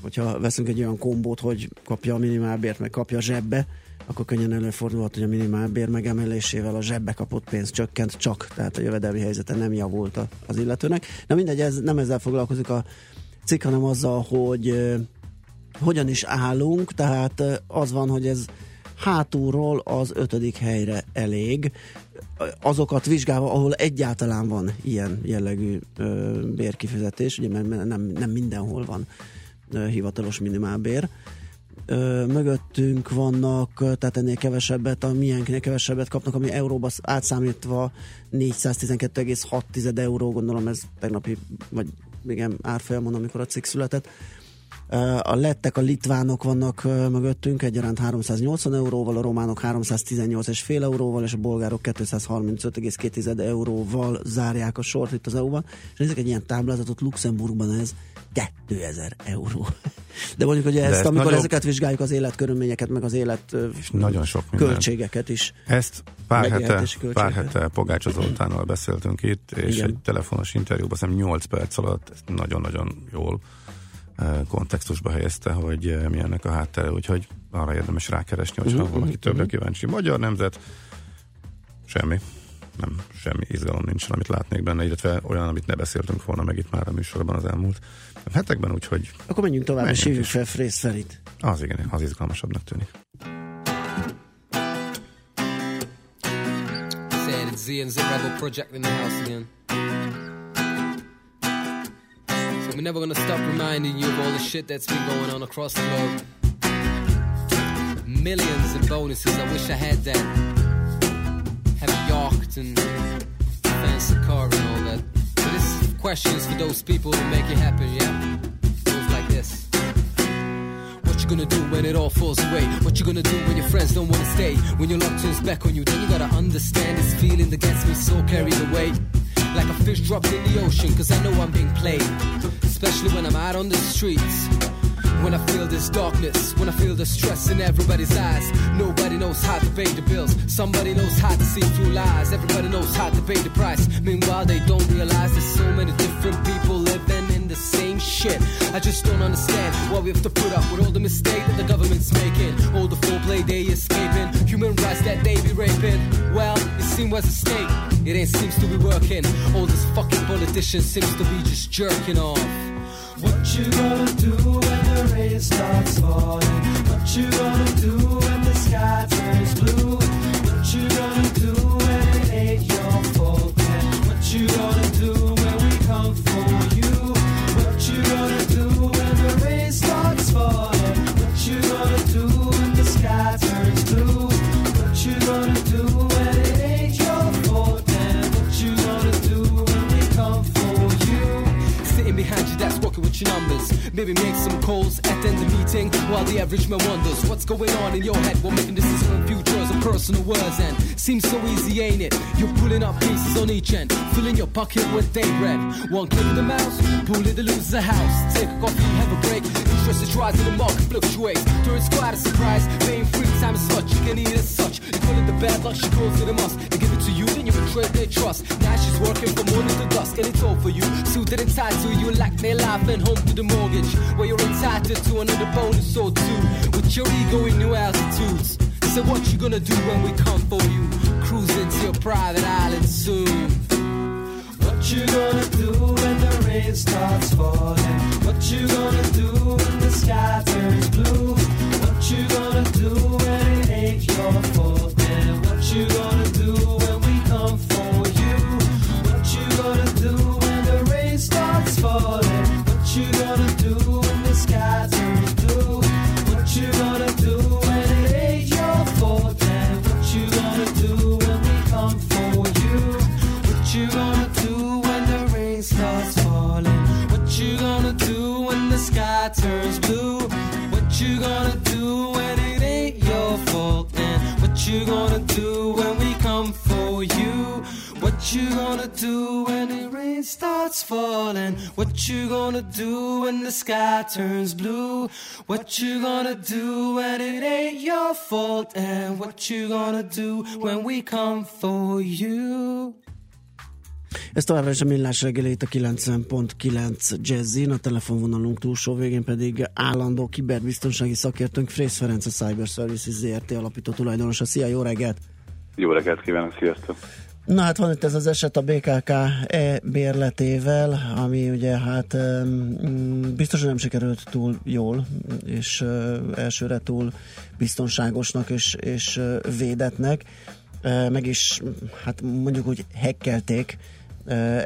hogyha veszünk egy olyan kombót, hogy kapja a minimálbért, meg kapja a zsebbe, akkor könnyen előfordulhat, hogy a minimálbér megemelésével a zsebbe kapott pénz csökkent csak, tehát a jövedelmi helyzete nem javult az illetőnek. Na mindegy, ez, nem ezzel foglalkozik a cikk, hanem azzal, hogy hogyan is állunk, tehát az van, hogy ez hátulról az ötödik helyre elég, azokat vizsgálva, ahol egyáltalán van ilyen jellegű ö, bérkifizetés, ugye mert nem, nem mindenhol van hivatalos minimálbér. Ö, mögöttünk vannak, tehát ennél kevesebbet, a milyenkinél kevesebbet kapnak, ami euróba sz- átszámítva 412,6 euró, gondolom ez tegnapi, vagy igen, árfolyamon, amikor a cikk született. A lettek, a litvánok vannak mögöttünk, egyaránt 380 euróval, a románok 318,5 euróval, és a bolgárok 235,2 euróval zárják a sort itt az EU-ban. És nézzük egy ilyen táblázatot, Luxemburgban ez 2000 euró. De mondjuk, hogy ezt, ezt amikor nagyobb- ezeket vizsgáljuk, az életkörülményeket, meg az élet És nagyon sok minden. költségeket is. Ezt pár hete, pár hete Pogácsa Zoltánnal beszéltünk itt, és Igen. egy telefonos interjúban, hiszem 8 perc alatt nagyon-nagyon jól kontextusba helyezte, hogy mi ennek a háttere, úgyhogy arra érdemes rákeresni, hogyha Mhm, valaki mhm, többre mhm. kíváncsi. Magyar nemzet, semmi. Nem, semmi izgalom nincs, amit látnék benne, illetve olyan, amit ne beszéltünk volna meg itt már a műsorban az elmúlt hetekben, úgyhoď Akkor menjünk tovább, és hívjuk fel Frész Ferit. az igen, az izgalmasabbnak tűnik. Z and Z Rebel Project in the house again. We're never gonna stop reminding you of all the shit that's been going on across the globe. Millions in bonuses, I wish I had that. Have a yacht and fancy car and all that. But this question is for those people who make it happen, yeah? Goes like this. What you gonna do when it all falls away? What you gonna do when your friends don't wanna stay? When your luck turns back on you, then you gotta understand this feeling that gets me so carried away. Like a fish dropped in the ocean, cause I know I'm being played. Especially when I'm out on the streets. When I feel this darkness, when I feel the stress in everybody's eyes, nobody knows how to pay the bills. Somebody knows how to see through lies. Everybody knows how to pay the price. Meanwhile, they don't realize there's so many different people shit. I just don't understand why we have to put up with all the mistakes that the government's making. All the foreplay they escaping, human rights that they be raping. Well, it seems as a snake, it ain't seems to be working. All this fucking politician seems to be just jerking off. What you gonna do when the rain starts falling? What you gonna do when the sky turns blue? Your numbers. Maybe make some calls, attend the meeting while the average man wonders what's going on in your head. While making decisions on futures and personal words, and seems so easy, ain't it? You're pulling up pieces on each end, filling your pocket with day bread. One click of the mouse, pull it to lose the house. Take a coffee, have a break. Interest is rising, the market fluctuates. During quite a surprise, paying free time is such you can eat as such. You call it the bad luck, she calls it a must. To you, then you betray their trust. Now she's working from morning to dusk, and it's all for you. Suited and tied to you like their life and home to the mortgage. Where you're entitled to another bonus or two. With your ego in new altitudes. So what you gonna do when we come for you? Cruising to your private island soon. What you gonna do when the rain starts falling? What you gonna do when the sky turns blue? What you gonna do when it ain't your fault? And what you gonna do you got to do when the sky turns blue? What you gonna do when it ain't your fault? And what you gonna do when we come for you? What you gonna do when the rain starts to do? When the sky turns blue? What you got to do when it ain't your fault then? What you gonna do when rain starts falling? What you gonna do when the sky turns blue? What you gonna do when it ain't your fault? And what you gonna do when we come for you? Ez továbbra is a millás reggeli itt a 90.9 Jazzin, a telefonvonalunk túlsó végén pedig állandó kiberbiztonsági szakértőnk Frész Ferenc, a Cyber Services ZRT alapító tulajdonosa. Szia, jó reggelt! Jó reggelt kívánok, sziasztok! Na hát van itt ez az eset a BKK E bérletével, ami ugye hát um, biztos, hogy nem sikerült túl jól, és elsőre túl biztonságosnak és, és védetnek. Meg is, hát mondjuk úgy hekkelték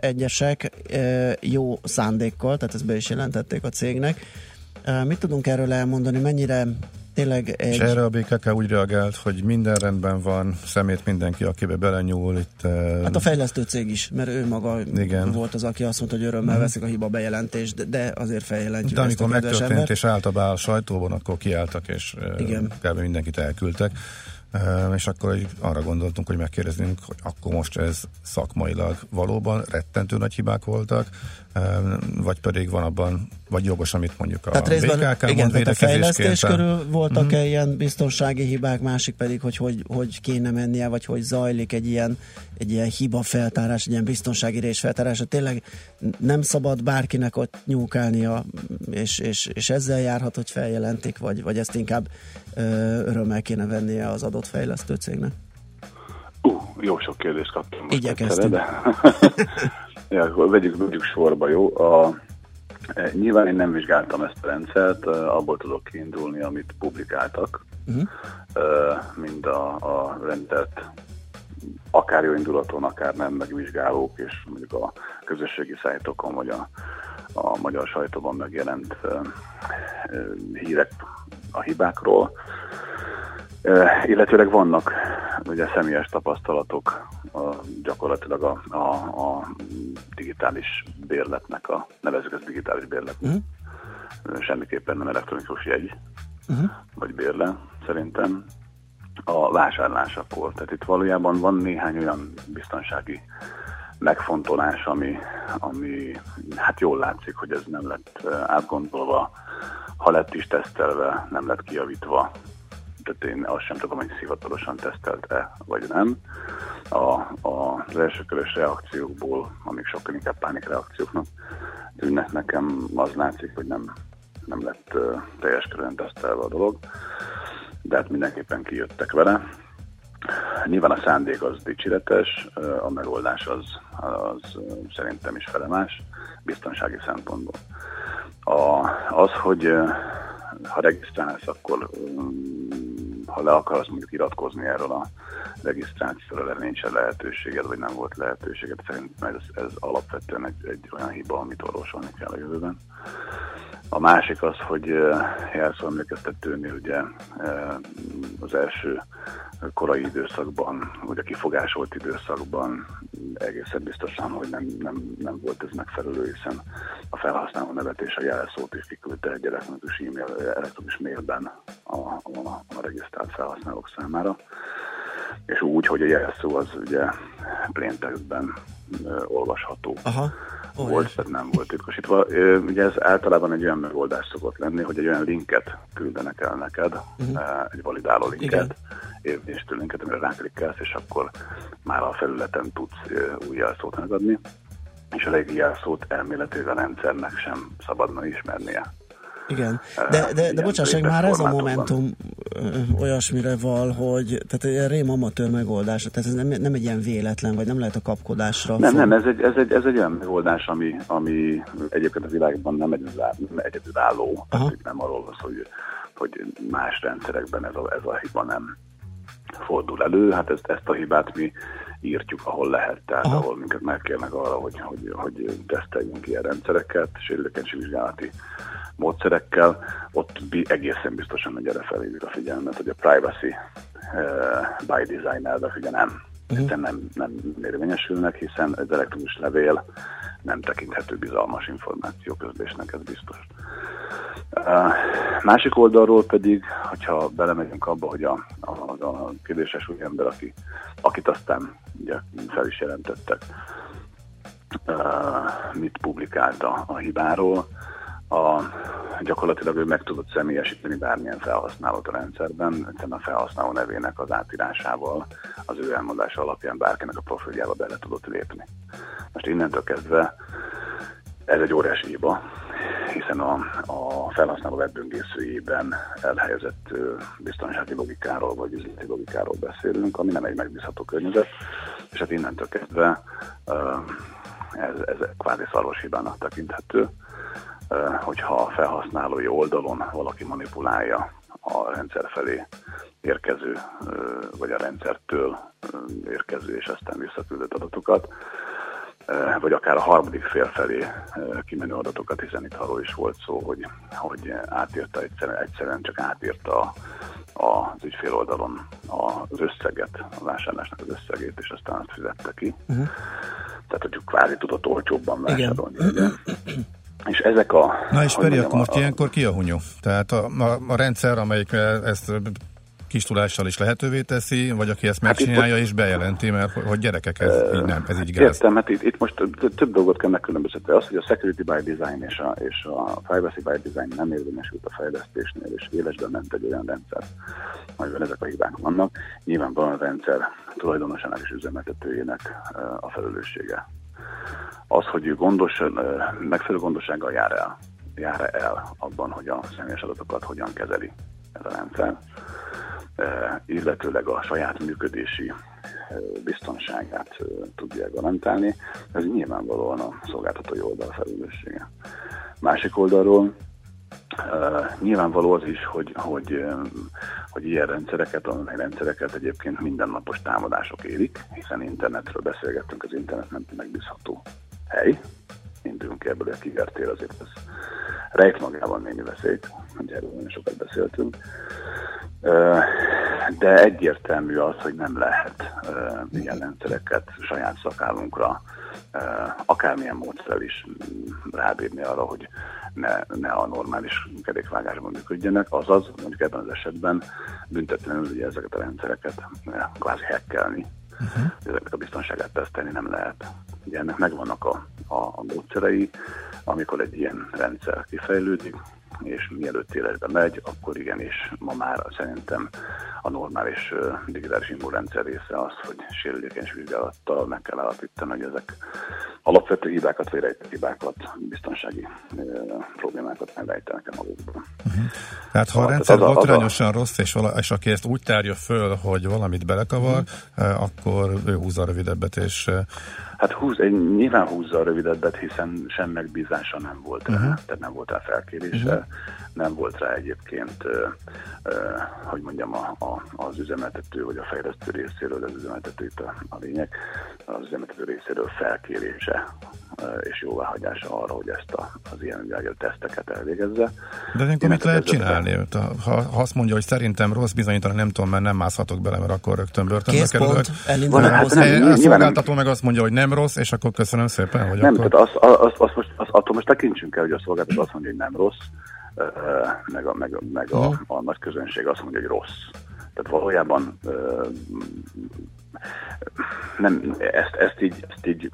egyesek jó szándékkal, tehát ezt be is jelentették a cégnek. Mit tudunk erről elmondani, mennyire tényleg egy... És erre a BKK úgy reagált, hogy minden rendben van, szemét mindenki, akibe belenyúl. Itt, Hát a fejlesztő cég is, mert ő maga Igen. volt az, aki azt mondta, hogy örömmel Mhm. veszik a hiba bejelentést, de, de azért feljelentjük De amikor megtörtént, embert. és általában a sajtóban, akkor kiálltak, és Igen. Igen. kb. mindenkit elküldtek. Uh, és akkor arra gondoltunk, hogy megkérdeznünk, hogy akkor most ez szakmailag valóban rettentő nagy hibák voltak, vagy pedig van abban, vagy jogos, amit mondjuk a Tehát részben, BKK igen, mond tehát a fejlesztés körül voltak Mhm. -e ilyen biztonsági hibák, másik pedig, hogy, hogy hogy kéne mennie, vagy hogy zajlik egy ilyen, egy ilyen hiba feltárás, egy ilyen biztonsági rés feltárása. Tényleg nem szabad bárkinek ott nyúkálnia, és, és, és ezzel járhat, hogy feljelentik, vagy, vagy ezt inkább ö, örömmel kéne vennie az adott fejlesztő cégnek. Uh, jó sok kérdést kaptam egyszerre, de ja, akkor vegyük, vegyük sorba, jó? A, e, nyilván én nem vizsgáltam ezt a rendszert, e, abból tudok kiindulni, amit publikáltak, Uh-huh. mind a, a rendszert akár jó indulaton, akár nem megvizsgálók, és mondjuk a közösségi szájtokon, vagy a, a magyar sajtóban megjelent hírek a hibákról. Illetőleg vannak ugye személyes tapasztalatok uh, gyakorlatilag a, a, a digitális bérletnek, a, nevezzük ezt digitális bérletnek, uh-huh. semmiképpen nem elektronikus jegy, Uh-huh. vagy bérle, szerintem a vásárlásakor. Tehát itt valójában van néhány olyan biztonsági megfontolás, ami, ami hát jól látszik, hogy ez nem lett átgondolva, ha lett is tesztelve, nem lett kijavítva, tehát én azt sem tudom, hogy hivatalosan tesztelte, vagy nem. A, a, az elsőkörös reakciókból, amik sokkal inkább pánik reakcióknak tűnnek nekem, az látszik, hogy nem, nem lett uh, teljes körön tesztelve a dolog, de hát mindenképpen kijöttek vele. Nyilván a szándék az dicséretes, a megoldás az, az szerintem is felemás, biztonsági szempontból. A, az, hogy ha regisztrálsz, akkor ha le akarsz mondjuk iratkozni erről a regisztrációról, erre nincsen lehetőséged, vagy nem volt lehetőséged. Szerintem ez, ez alapvetően egy, egy olyan hiba, amit orvosolni kell a jövőben. A másik az, hogy jelszó emlékeztetőnél ugye az első korai időszakban, vagy a kifogásolt időszakban egészen biztosan, hogy nem, nem, nem volt ez megfelelő, hiszen a felhasználó nevet és a jelszót is kiküldte egy elektronikus e-mail, elektronikus mailben a, a, a regisztrált felhasználók számára és úgy, hogy a jelszó az ugye plain textben olvasható. Aha. Oh, volt, tehát nem volt titkosítva. Ugye ez általában egy olyan megoldás szokott lenni, hogy egy olyan linket küldenek el neked, uh-huh. egy validáló linket, érvényesítő linket, amire ráklikkelsz, és akkor már a felületen tudsz új jelszót megadni, és a régi jelszót elméletileg a rendszernek sem szabadna ismernie. Igen, de, de, de bocsásság, már ez a Momentum olyasmire val, hogy tehát egy rém amatőr megoldás, tehát ez nem, nem egy ilyen véletlen, vagy nem lehet a kapkodásra. Nem, fog... nem, ez egy, ez, egy, ez egy olyan megoldás, ami, ami egyébként a világban nem egyedülálló, nem arról van hogy, hogy más rendszerekben ez a, ez a hiba nem fordul elő, hát ezt, ezt a hibát mi írtjuk, ahol lehet, tehát Aha. ahol minket megkérnek arra, hogy, hogy, hogy teszteljünk ilyen rendszereket, sérülékenység vizsgálati módszerekkel, ott egészen biztosan hogy erre felhívjuk a figyelmet, hogy a privacy uh, by design elvek ugye nem, uh-huh. nem, nem érvényesülnek, hiszen az elektronikus levél nem tekinthető bizalmas információ közlésnek, ez biztos. Másik oldalról pedig, hogyha belemegyünk abba, hogy a, a, a kérdéses új ember, aki, akit aztán ugye fel is jelentettek, mit publikálta a hibáról, a, gyakorlatilag ő meg tudott személyesíteni bármilyen felhasználót a rendszerben, a felhasználó nevének az átírásával, az ő elmondása alapján bárkinek a profiljába bele tudott lépni. Most innentől kezdve ez egy óriási hiba, hiszen a, a felhasználó webböngészőjében elhelyezett biztonsági logikáról vagy üzleti logikáról beszélünk, ami nem egy megbízható környezet, és hát innentől kezdve ez, ez kvázi szarvas hibának tekinthető hogyha a felhasználói oldalon valaki manipulálja a rendszer felé érkező, vagy a rendszertől érkező és aztán visszaküldött adatokat, vagy akár a harmadik fél felé kimenő adatokat, hiszen itt arról is volt szó, hogy, hogy átírta egyszerűen, egyszerűen csak átírta az ügyfél oldalon az összeget, a vásárlásnak az összegét, és aztán azt fizette ki. Uh-huh. Tehát, hogy kvázi tudott olcsóbban vásárolni. És ezek a... Na és Peri, akkor most a, ilyenkor ki a hunyó? Tehát a, a, a rendszer, amelyik ezt kis tudással is lehetővé teszi, vagy aki ezt megcsinálja hát és bejelenti, mert hogy gyerekek, ez uh, így nem, ez így gáz. Értem, hát itt, itt most több dolgot kell megkülönböztetni. Az, hogy a security by design és a, és a privacy by design nem érvényesült a fejlesztésnél, és élesben ment egy olyan rendszer, amiben ezek a hibák vannak. Nyilvánvalóan a rendszer tulajdonosának és üzemeltetőjének a felelőssége az, hogy ő gondos, megfelelő gondossággal jár el, jár el abban, hogy a személyes adatokat hogyan kezeli ez a rendszer, illetőleg a saját működési biztonságát tudja garantálni, ez nyilvánvalóan a szolgáltatói oldal felelőssége. Másik oldalról nyilvánvaló az is, hogy, hogy, hogy ilyen rendszereket, online rendszereket egyébként mindennapos támadások érik, hiszen internetről beszélgettünk, az internet nem megbízható hely, indulunk ebből a kivertél, azért ez rejt magában némi veszélyt, hogy erről nagyon sokat beszéltünk. De egyértelmű az, hogy nem lehet ilyen rendszereket saját szakállunkra akármilyen módszerrel is rábírni arra, hogy ne, ne a normális kerékvágásban működjenek, azaz mondjuk ebben az esetben büntetlenül ugye ezeket a rendszereket kvázi hekkelni, uh-huh. ezeknek a biztonságát tesztelni nem lehet. Ugye ennek megvannak a, a, a módszerei, amikor egy ilyen rendszer kifejlődik, és mielőtt életbe megy, akkor igenis ma már szerintem a normális digitális immunrendszer része az, hogy sérülékeny vizsgálattal meg kell állapítani, hogy ezek alapvető hibákat, vagy rejtett hibákat, biztonsági problémákat megrejtenek magukban. Tehát ha a Tehát rendszer az az a- botrányosan rossz, és, vala, és aki ezt úgy tárja föl, hogy valamit belekavar, eh, akkor ő húzza a rövidebbet, és Hát húz, nyilván húzza a rövidebbet, hiszen sem megbízása nem volt Mhm. tehát nem volt rá felkérése, nem volt rá egyébként, hogy mondjam, a, a, az üzemeltető vagy a fejlesztő részéről, az üzemeltető itt a, a lényeg, az üzemeltető részéről felkérése és jóváhagyása arra, hogy ezt a, az ilyen jellegű teszteket elvégezze. de ilyenkor mit lehet csinálni? Ha, ha azt mondja, hogy szerintem rossz, bizonyítani nem tudom, mert nem mászhatok bele, mert akkor rögtön börtönbe Kész kerülök. a Hát nem, a szolgáltató meg azt mondja, hogy nem rossz, és akkor köszönöm szépen, hogy Nem, akkor... tehát azt, azt, azt most, azt, attól most tekintsünk el, hogy a szolgáltató azt mondja, hogy nem rossz, meg a, meg, meg a, a nagy közönség azt mondja, hogy rossz. Tehát valójában nem, ezt, ezt, így, ezt így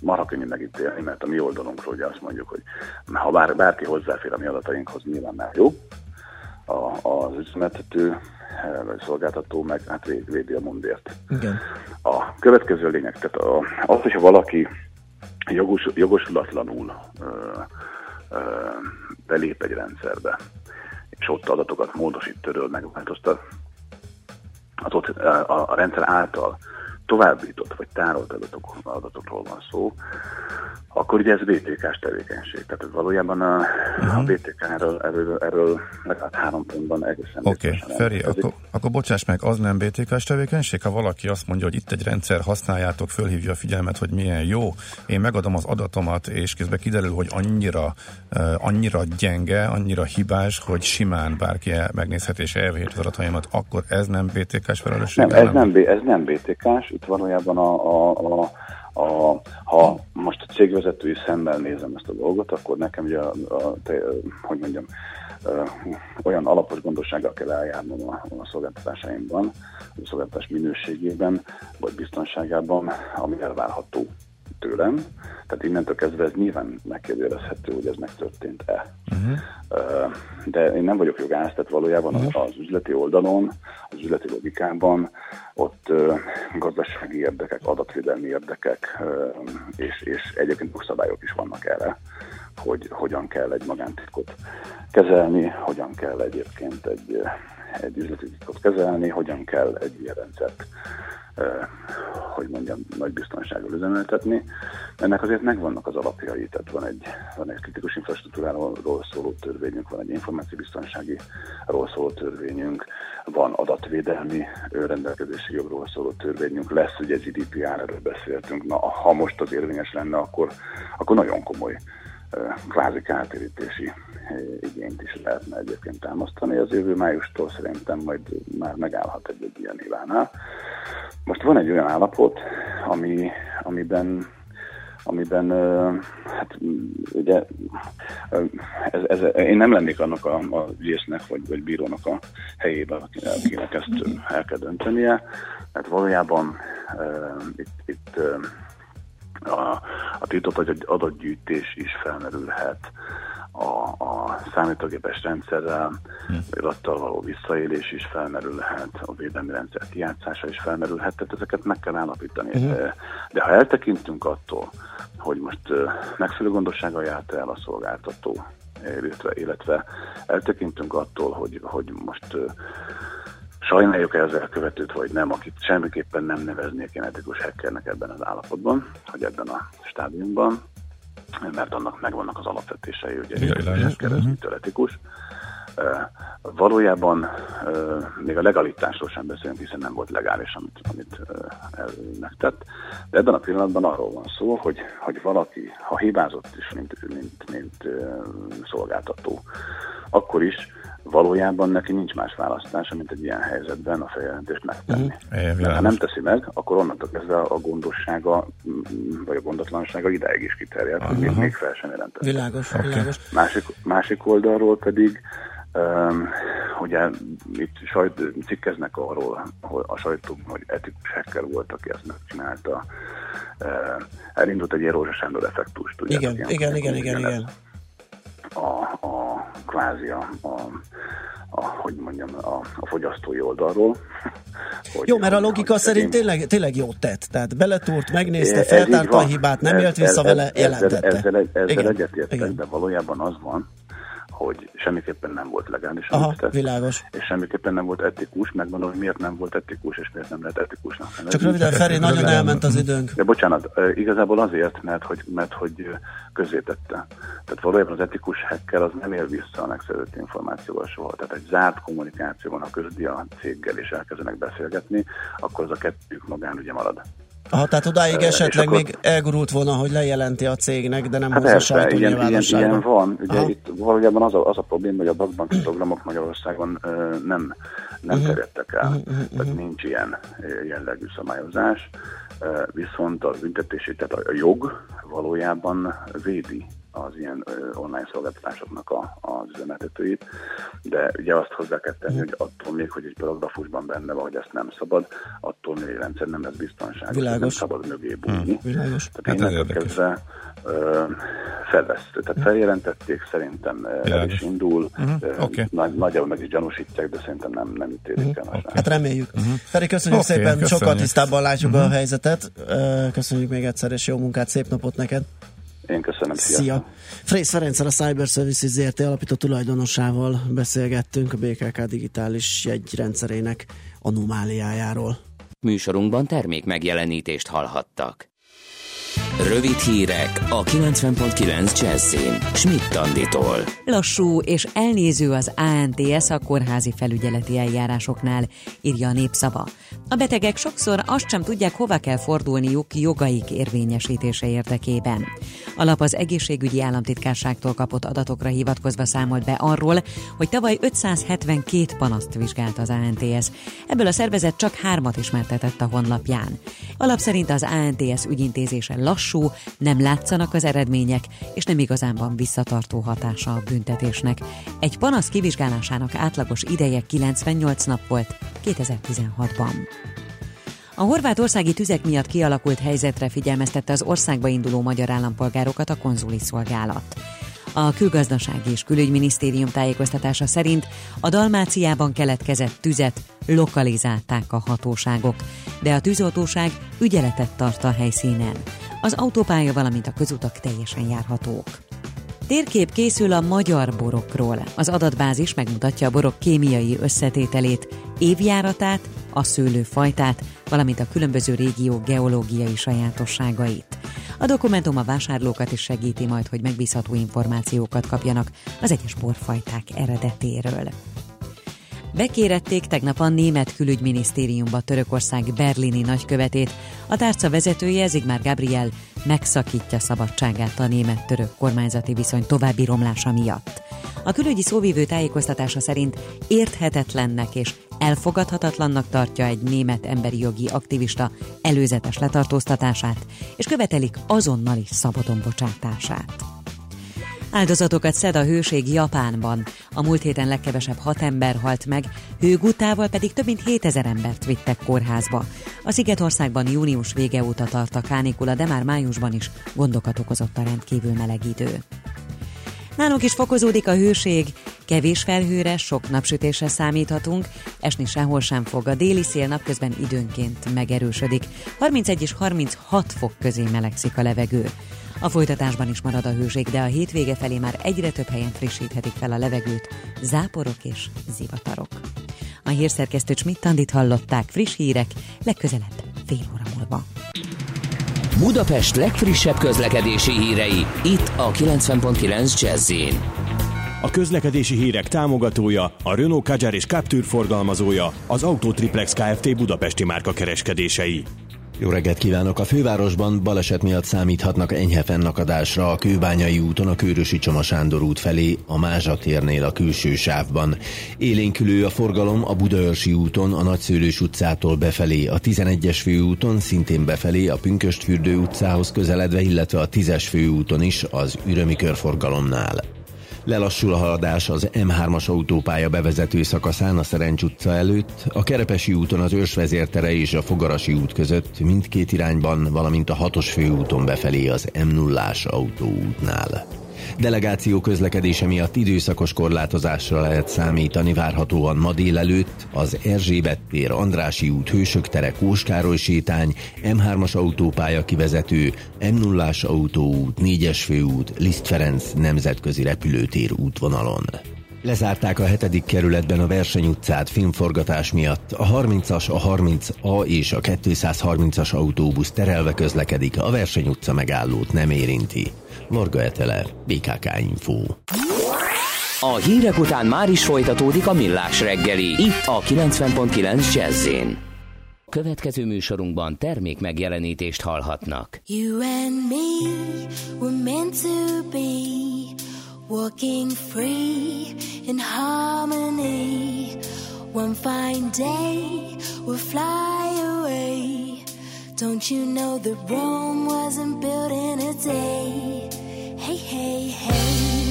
marha könnyű megítélni, mert a mi oldalunkról ugye azt mondjuk, hogy ha bár, bárki hozzáfér a mi adatainkhoz, nyilván már jó, a, az üzemeltető vagy szolgáltató meg hát véd- védi a mundért. Igen. A következő lényeg, tehát a, az, hogyha valaki jogos, jogosulatlanul ö, belép egy rendszerbe, és ott adatokat módosít, töröl, megváltoztat, az ott ö, a, a rendszer által továbbított vagy tárolt adatok, adatokról van szó, akkor ugye ez BTK-s tevékenység. Tehát ez valójában a, a BTK erről, erről, erről legalább három pontban egészen Oké, okay. Feri, akkor, akkor bocsáss meg, az nem BTK-s tevékenység? Ha valaki azt mondja, hogy itt egy rendszer, használjátok, fölhívja a figyelmet, hogy milyen jó, én megadom az adatomat, és közben kiderül, hogy annyira, uh, annyira gyenge, annyira hibás, hogy simán bárki el, megnézheti és elviheti az adataimat, akkor ez nem BTK-s felelősség? Nem, ez nem, ez nem BTK-s, itt valójában a, a, a, a, ha most a cégvezetői szemmel nézem ezt a dolgot, akkor nekem ugye, a, a, te, hogy mondjam, ö, olyan alapos gondossággal kell eljárnom a, a szolgáltatásaimban, a szolgáltatás minőségében, vagy biztonságában, ami elvárható tőlem. Tehát innentől kezdve ez nyilván megkérdőjelezhető, hogy ez megtörtént-e. Uh-huh. De én nem vagyok jogász, tehát valójában az, az üzleti oldalon, az üzleti logikában ott gazdasági érdekek, adatvédelmi érdekek és, és egyébként jogszabályok is vannak erre, hogy hogyan kell egy magántitkot kezelni, hogyan kell egyébként egy, egy üzleti titkot kezelni, hogyan kell egy ilyen rendszert hogy mondjam, nagy biztonsággal üzemeltetni. Ennek azért megvannak az alapjai, tehát van egy, van egy kritikus infrastruktúráról szóló törvényünk, van egy információbiztonságiról szóló törvényünk, van adatvédelmi rendelkezési jogról szóló törvényünk, lesz ugye GDPR, erről beszéltünk, na ha most az érvényes lenne, akkor, akkor nagyon komoly kvázi kártérítési igényt is lehetne egyébként támasztani. Az jövő májustól szerintem majd már megállhat egy, egy ilyen Ivánál. Most van egy olyan állapot, ami, amiben amiben hát ugye ez, ez, én nem lennék annak a, a ügyésznek vagy, vagy bírónak a helyében, aki- akinek ezt el kell döntenie. Tehát valójában ö, itt, itt ö, a, a tiltott adatgyűjtés is felmerülhet, a, a számítógépes rendszerrel, adattal való visszaélés is felmerülhet, a védelmi rendszer kijátszása is felmerülhet, tehát ezeket meg kell állapítani. Mhm. De, de ha eltekintünk attól, hogy most megfelelő gondossággal járt el a szolgáltató, illetve, illetve eltekintünk attól, hogy, hogy most sajnáljuk -e az elkövetőt, vagy nem, akit semmiképpen nem neveznék én etikus hackernek ebben az állapotban, vagy ebben a stádiumban, mert annak megvannak az alapvetései, ugye ez Mhm. mitől etikus. Valójában még a legalitásról sem beszélünk, hiszen nem volt legális, amit, amit megtett. De ebben a pillanatban arról van szó, hogy, hogy valaki, ha hibázott is, mint, mint, mint szolgáltató, akkor is valójában neki nincs más választása, mint egy ilyen helyzetben a feljelentést megtenni. Mert ha nem teszi meg, akkor onnantól kezdve a gondossága, mm, vagy a gondatlansága ideig is kiterjed, hogy még, még fel sem jelentett. Világos, világos. Másik, másik oldalról pedig um, ugye itt sajt, cikkeznek arról, hogy a sajtóban, hogy etikus hacker volt, aki ezt megcsinálta. Uh, elindult egy ilyen Rózsa Sándor effektust. Ugye, Igen, ilyen- igen, igen, igen, igen. Kvázi a, a, a hogy mondjam, a, a fogyasztói oldalról. Hogy, Jó, mert a logika hogy szerint én- tényleg, tényleg jót tett. Tehát beletúrt, megnézte, feltárta a hibát, nem Ez- élt vissza ez- vele, ezzel- jelentette. Ezzel, ezzel Igen. egyetértek, de valójában az van, hogy semmiképpen nem volt legális. Aha, tett, világos. És semmiképpen nem volt etikus, megmondom, hogy miért nem volt etikus, és miért nem lehet etikusnak. Csak röviden, Feri, nagyon elment az időnk. De bocsánat, igazából azért, mert hogy, mert hogy ö, közzétette. Tehát valójában az etikus hacker az nem ér vissza a megszerzett információval soha. Tehát egy zárt kommunikációban, ha közdi a céggel és elkezdenek beszélgetni, akkor az a kettőjük magánügye marad. Aha, tehát odáig esetleg akkor- még elgurult volna, hogy lejelenti a cégnek, de nem Hát hozza persze, sajtó ilyen, ilyen, ilyen van. Ugye Aha. itt valójában az a, az a probléma, hogy a bakbanki programok Magyarországon ö, nem, nem Mhm. terjedtek el. Mhm, Tehát nincs ilyen jellegű szabályozás. Viszont a büntetési, tehát a jog valójában védi az ilyen online szolgáltatásoknak a, az üzemeltetőit, de ugye azt hozzá kell tenni, hogy attól még, hogy egy paragrafusban benne van, hogy ezt nem szabad, attól még a rendszer nem lesz biztonságos, Világos. nem szabad mögé bújni. Világos. Tehát Hát ez innentől érdekes. kezdve ö, felvesztő. Tehát feljelentették, szerintem el is indul. Mhm, Ö, oké. Nagy, nagyjából meg is gyanúsítják, de szerintem nem, nem ítélik el. a Hát reméljük. Feri, köszönjük Oké, szépen, köszönjük. sokkal tisztábban látjuk Mhm. a helyzetet. Köszönjük még egyszer, és jó munkát, szép napot neked. Én köszönöm, szia. Szia! Frész Ferenccel a Cyber Services ZRT alapító tulajdonosával beszélgettünk a BKK digitális jegyrendszerének anomáliájáról. Műsorunkban termék megjelenítést hallhattak. Rövid hírek a 90.9 Jazzin. Schmidt Anditól. Lassú és elnéző az ANTS a kórházi felügyeleti eljárásoknál, írja a népszava. A betegek sokszor azt sem tudják, hova kell fordulniuk jogaik érvényesítése érdekében. A lap az egészségügyi államtitkárságtól kapott adatokra hivatkozva számolt be arról, hogy tavaly 572 panaszt vizsgált az ANTS. Ebből a szervezet csak hármat ismertetett a honlapján. Alap szerint az ANTS ügyintézése lassú, nem látszanak az eredmények, és nem igazán van visszatartó hatása a büntetésnek. Egy panasz kivizsgálásának átlagos ideje 98 nap volt 2016-ban. A horvátországi tüzek miatt kialakult helyzetre figyelmeztette az országba induló magyar állampolgárokat a konzuli szolgálat. A külgazdasági és külügyminisztérium tájékoztatása szerint a Dalmáciában keletkezett tüzet lokalizálták a hatóságok, de a tűzoltóság ügyeletet tart a helyszínen. Az autópálya, valamint a közutak teljesen járhatók. Térkép készül a magyar borokról. Az adatbázis megmutatja a borok kémiai összetételét, évjáratát, a szőlőfajtát, valamint a különböző régió geológiai sajátosságait. A dokumentum a vásárlókat is segíti majd, hogy megbízható információkat kapjanak az egyes borfajták eredetéről. Bekérették tegnap a német külügyminisztériumba Törökország berlini nagykövetét. A tárca vezetője Zigmár Gabriel megszakítja szabadságát a német-török kormányzati viszony további romlása miatt. A külügyi szóvívő tájékoztatása szerint érthetetlennek és elfogadhatatlannak tartja egy német emberi jogi aktivista előzetes letartóztatását, és követelik azonnali szabadon bocsátását. Áldozatokat szed a hőség Japánban. A múlt héten legkevesebb hat ember halt meg, hőgutával pedig több mint 7000 embert vittek kórházba. A Szigetországban június vége óta tart a kánikula, de már májusban is gondokat okozott a rendkívül meleg idő. Nálunk is fokozódik a hőség, kevés felhőre, sok napsütésre számíthatunk, esni sehol sem fog, a déli szél napközben időnként megerősödik, 31 és 36 fok közé melegszik a levegő. A folytatásban is marad a hőség, de a hétvége felé már egyre több helyen frissíthetik fel a levegőt, záporok és zivatarok. A hírszerkesztő Schmidt-Tandit hallották, friss hírek, legközelebb fél óra múlva. Budapest legfrissebb közlekedési hírei, itt a 90.9 jazz A közlekedési hírek támogatója, a Renault Kadjar és Captur forgalmazója, az Autotriplex Kft. Budapesti márka kereskedései. Jó reggelt kívánok! A fővárosban baleset miatt számíthatnak enyhe fennakadásra a Kőbányai úton a Kőrösi Csoma Sándor út felé, a Mázsa térnél a külső sávban. Élénkülő a forgalom a Budaörsi úton a Nagyszőlős utcától befelé, a 11-es főúton szintén befelé a Pünköstfürdő utcához közeledve, illetve a 10-es főúton is az ürömi körforgalomnál. Lelassul a haladás az M3-as autópálya bevezető szakaszán a Szerencs utca előtt, a Kerepesi úton az Őrsvezértere és a Fogarasi út között mindkét irányban, valamint a 6-os főúton befelé az M0-ás autóútnál. Delegáció közlekedése miatt időszakos korlátozásra lehet számítani várhatóan ma délelőtt az Erzsébet tér, Andrási út, Hősök tere, Kóskároly sétány, M3-as autópálya kivezető, M0-as autóút, 4-es főút, Liszt Ferenc nemzetközi repülőtér útvonalon. Lezárták a hetedik kerületben a Verseny utcát filmforgatás miatt. A 30-as, a 30A és a 230-as autóbusz terelve közlekedik, a Verseny utca megállót nem érinti. Varga Etele, BKK Info. A hírek után már is folytatódik a millás reggeli, itt a 90.9 jazz Következő műsorunkban termék megjelenítést hallhatnak. You and me were meant to be walking free in harmony. One fine day we'll fly away. Don't you know that Rome wasn't built in a day? Hey, hey, hey.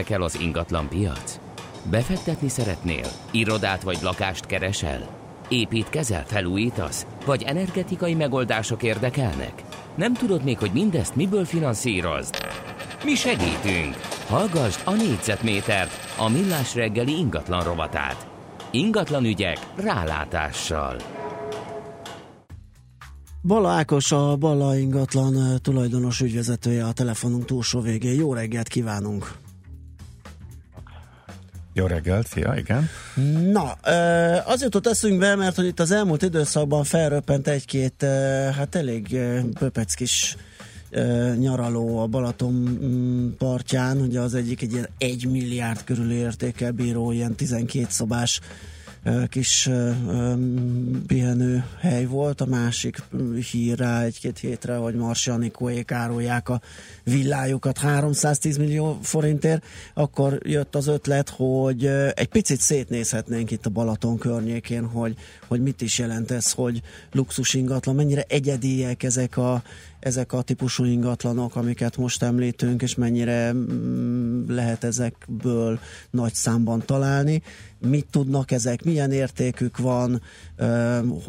Érdekel az ingatlan piac? Befektetni szeretnél? Irodát vagy lakást keresel? Építkezel, felújítasz? Vagy energetikai megoldások érdekelnek? Nem tudod még, hogy mindezt miből finanszírozd? Mi segítünk! Hallgassd a négyzetmétert, a millás reggeli ingatlan rovatát. Ingatlan ügyek rálátással. Bala Ákos, a Bala ingatlan tulajdonos ügyvezetője a telefonunk túlsó végén. Jó reggelt kívánunk! Jó reggelt, szia, igen. Na, az jutott eszünkbe, mert hogy itt az elmúlt időszakban felröppent egy-két, hát elég ö, pöpec kis ö, nyaraló a Balaton mm, partján, ugye az egyik egy ilyen 1 milliárd körül értékel bíró, ilyen 12 szobás kis pihenő hely volt, a másik hír rá egy-két hétre, hogy Marsi Anikóék árulják a villájukat 310 millió forintért, akkor jött az ötlet, hogy egy picit szétnézhetnénk itt a Balaton környékén, hogy, hogy mit is jelent ez, hogy luxus ingatlan, mennyire egyediek ezek a, ezek a típusú ingatlanok, amiket most említünk, és mennyire mm, lehet ezekből nagy számban találni. Mit tudnak ezek, milyen értékük van,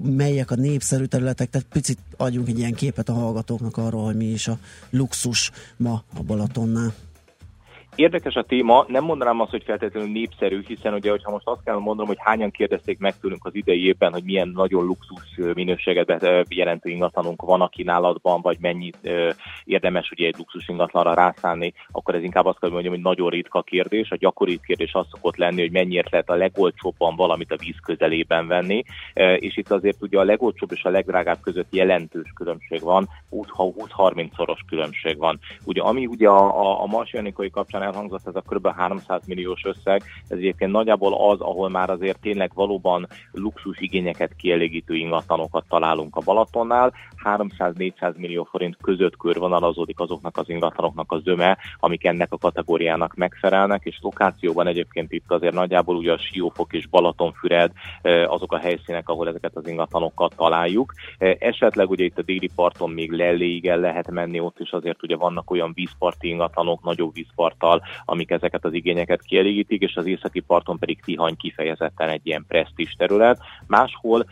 melyek a népszerű területek, tehát picit adjunk egy ilyen képet a hallgatóknak arról, hogy mi is a luxus ma a Balatonnál. Érdekes a téma, nem mondanám azt, hogy feltétlenül népszerű, hiszen ugye, hogyha most azt kell mondanom, hogy hányan kérdezték meg tőlünk az idei hogy milyen nagyon luxus minőséget jelentő ingatlanunk van a kínálatban, vagy mennyit érdemes ugye egy luxus ingatlanra rászállni, akkor ez inkább azt kell mondjam, hogy nagyon ritka kérdés. A gyakori kérdés az szokott lenni, hogy mennyiért lehet a legolcsóbban valamit a víz közelében venni, és itt azért ugye a legolcsóbb és a legdrágább között jelentős különbség van, 20-30 szoros különbség van. Ugye ami ugye a, a, a Marsianikai kapcsán elhangzott, ez a kb. 300 milliós összeg, ez egyébként nagyjából az, ahol már azért tényleg valóban luxus igényeket kielégítő ingatlanokat találunk a Balatonnál. 300-400 millió forint között körvonalazódik azoknak az ingatlanoknak a zöme, amik ennek a kategóriának megfelelnek, és lokációban egyébként itt azért nagyjából ugye a Siófok és Balatonfüred azok a helyszínek, ahol ezeket az ingatlanokat találjuk. Esetleg ugye itt a déli parton még Lelléig el lehet menni, ott is azért ugye vannak olyan vízparti ingatlanok, nagyobb vízparttal, amik ezeket az igényeket kielégítik, és az északi parton pedig Tihany kifejezetten egy ilyen presztis terület. Máshol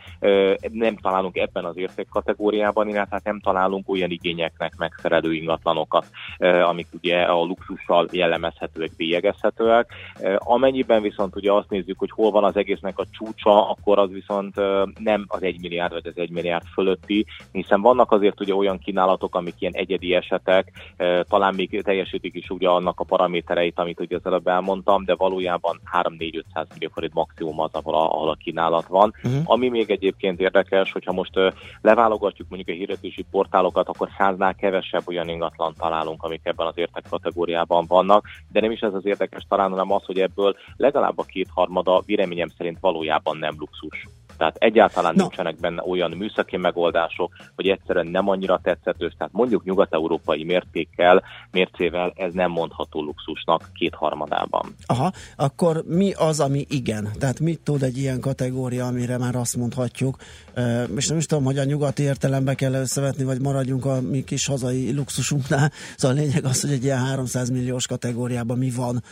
nem találunk ebben az értékkategóriában, illetve hát nem találunk olyan igényeknek megfelelő ingatlanokat, amik ugye a luxussal jellemezhetőek, bélyegezhetőek. Amennyiben viszont ugye azt nézzük, hogy hol van az egésznek a csúcsa, akkor az viszont nem az 1 milliárd vagy az 1 milliárd fölötti, hiszen vannak azért ugye olyan kínálatok, amik ilyen egyedi esetek, talán még teljesítik is ugye annak a paramétereit, amit ugye az előbb elmondtam, de valójában 3-4-500 millió forint maximum az, ahol a, ahol a kínálat van. Uh-huh. Ami még egyébként érdekes, hogyha most ö, leválogatjuk mondjuk a hirdetési portálokat, akkor száznál kevesebb olyan ingatlan találunk, amik ebben az értek kategóriában vannak, de nem is ez az érdekes talán, hanem az, hogy ebből legalább a kétharmada véleményem szerint valójában nem luxus. Tehát egyáltalán no. nincsenek benne olyan műszaki megoldások, hogy egyszerűen nem annyira tetszetős, tehát mondjuk nyugat-európai mértékkel, mércével ez nem mondható luxusnak kétharmadában. Aha, akkor mi az, ami igen? Tehát mit tud egy ilyen kategória, amire már azt mondhatjuk, és nem is tudom, hogy a nyugati értelembe kell összevetni, vagy maradjunk a mi kis hazai luxusunknál. Szóval a lényeg az, hogy egy ilyen 300 milliós kategóriában mi van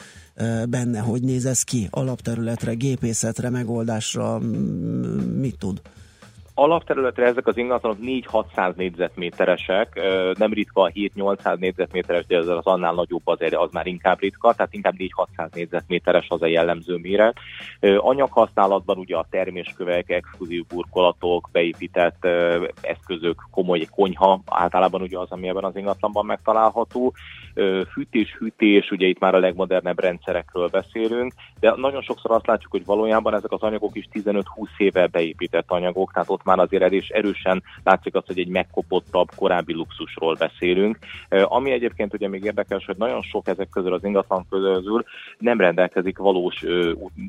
benne, hogy néz ez ki alapterületre, gépészetre, megoldásra, mit tud? Alapterületre ezek az ingatlanok 4-600 négyzetméteresek, nem ritka a 7-800 négyzetméteres, de az annál nagyobb az, az már inkább ritka, tehát inkább 4-600 négyzetméteres az a jellemző méret. Anyaghasználatban ugye a terméskövek, exkluzív burkolatok, beépített eszközök, komoly konyha, általában ugye az, ami ebben az ingatlanban megtalálható. Fűtés, hűtés, ugye itt már a legmodernebb rendszerekről beszélünk, de nagyon sokszor azt látjuk, hogy valójában ezek az anyagok is 15-20 éve beépített anyagok, tehát ott már azért erős, erősen látszik az, hogy egy megkopottabb, korábbi luxusról beszélünk. Ami egyébként ugye még érdekes, hogy nagyon sok ezek közül az ingatlan közül nem rendelkezik valós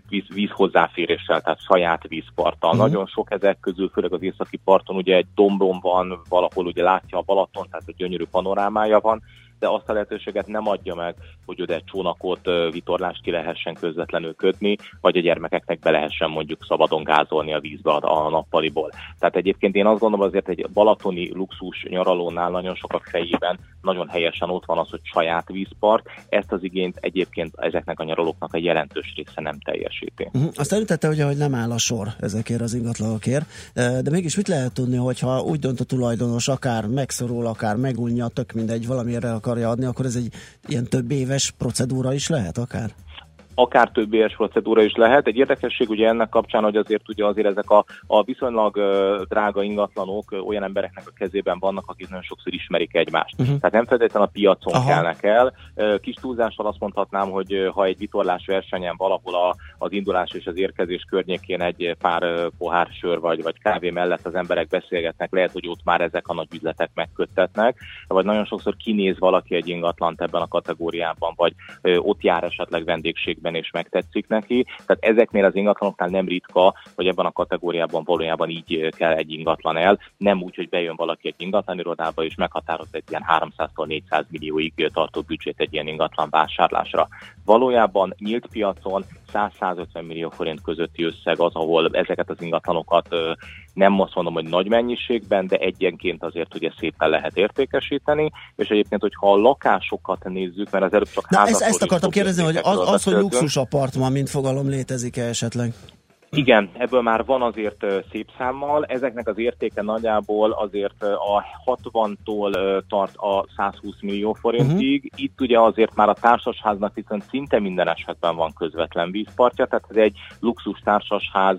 víz, víz hozzáféréssel, tehát saját vízparttal. Uh-huh. Nagyon sok ezek közül, főleg az északi parton ugye egy dombon van, valahol ugye látja a Balaton, tehát egy gyönyörű panorámája van, de azt a lehetőséget nem adja meg, hogy oda egy csónakot, vitorlást ki lehessen közvetlenül kötni, vagy a gyermekeknek be lehessen mondjuk szabadon gázolni a vízbe a, nappaliból. Tehát egyébként én azt gondolom azért egy balatoni luxus nyaralónál nagyon sokak fejében nagyon helyesen ott van az, hogy saját vízpart. Ezt az igényt egyébként ezeknek a nyaralóknak a jelentős része nem teljesíti. Uh-huh. Azt említette ugye, hogy nem áll a sor ezekért az ingatlanokért, de mégis mit lehet tudni, hogyha úgy dönt a tulajdonos, akár megszorul, akár megunja, tök mindegy, valamire akarja adni, akkor ez egy ilyen több éves procedúra is lehet akár? Akár több éves procedúra is lehet. Egy érdekesség ugye ennek kapcsán, hogy azért ugye azért ezek a, a viszonylag uh, drága ingatlanok uh, olyan embereknek a kezében vannak, akik nagyon sokszor ismerik egymást. Uh-huh. Tehát nem feltétlenül a piacon Aha. kelnek el. Uh, kis túlzással azt mondhatnám, hogy ha egy vitorlás versenyen valahol a, az indulás és az érkezés környékén egy pár pohár sör vagy, vagy kávé mellett az emberek beszélgetnek, lehet, hogy ott már ezek a nagy üzletek megköttetnek, vagy nagyon sokszor kinéz valaki egy ingatlant ebben a kategóriában, vagy ott jár esetleg vendégségben esetében is megtetszik neki. Tehát ezeknél az ingatlanoknál nem ritka, hogy ebben a kategóriában valójában így kell egy ingatlan el. Nem úgy, hogy bejön valaki egy ingatlan irodába és meghatároz egy ilyen 300-tól 400 millióig tartó büdzsét egy ilyen ingatlan vásárlásra. Valójában nyílt piacon 100-150 millió forint közötti összeg az, ahol ezeket az ingatlanokat nem azt mondom, hogy nagy mennyiségben, de egyenként azért ugye szépen lehet értékesíteni, és egyébként, hogyha a lakásokat nézzük, mert az előbb csak Na, ezt, ezt akartam kérdezni, hogy az, értékekről az hogy beszéltünk. luxus apartman, mint fogalom létezik-e esetleg? Igen, ebből már van azért szép számmal. Ezeknek az értéke nagyjából azért a 60-tól ö, tart a 120 millió forintig. Uh-huh. Itt ugye azért már a társasháznak viszont szinte minden esetben van közvetlen vízpartja, tehát ez egy luxus társasház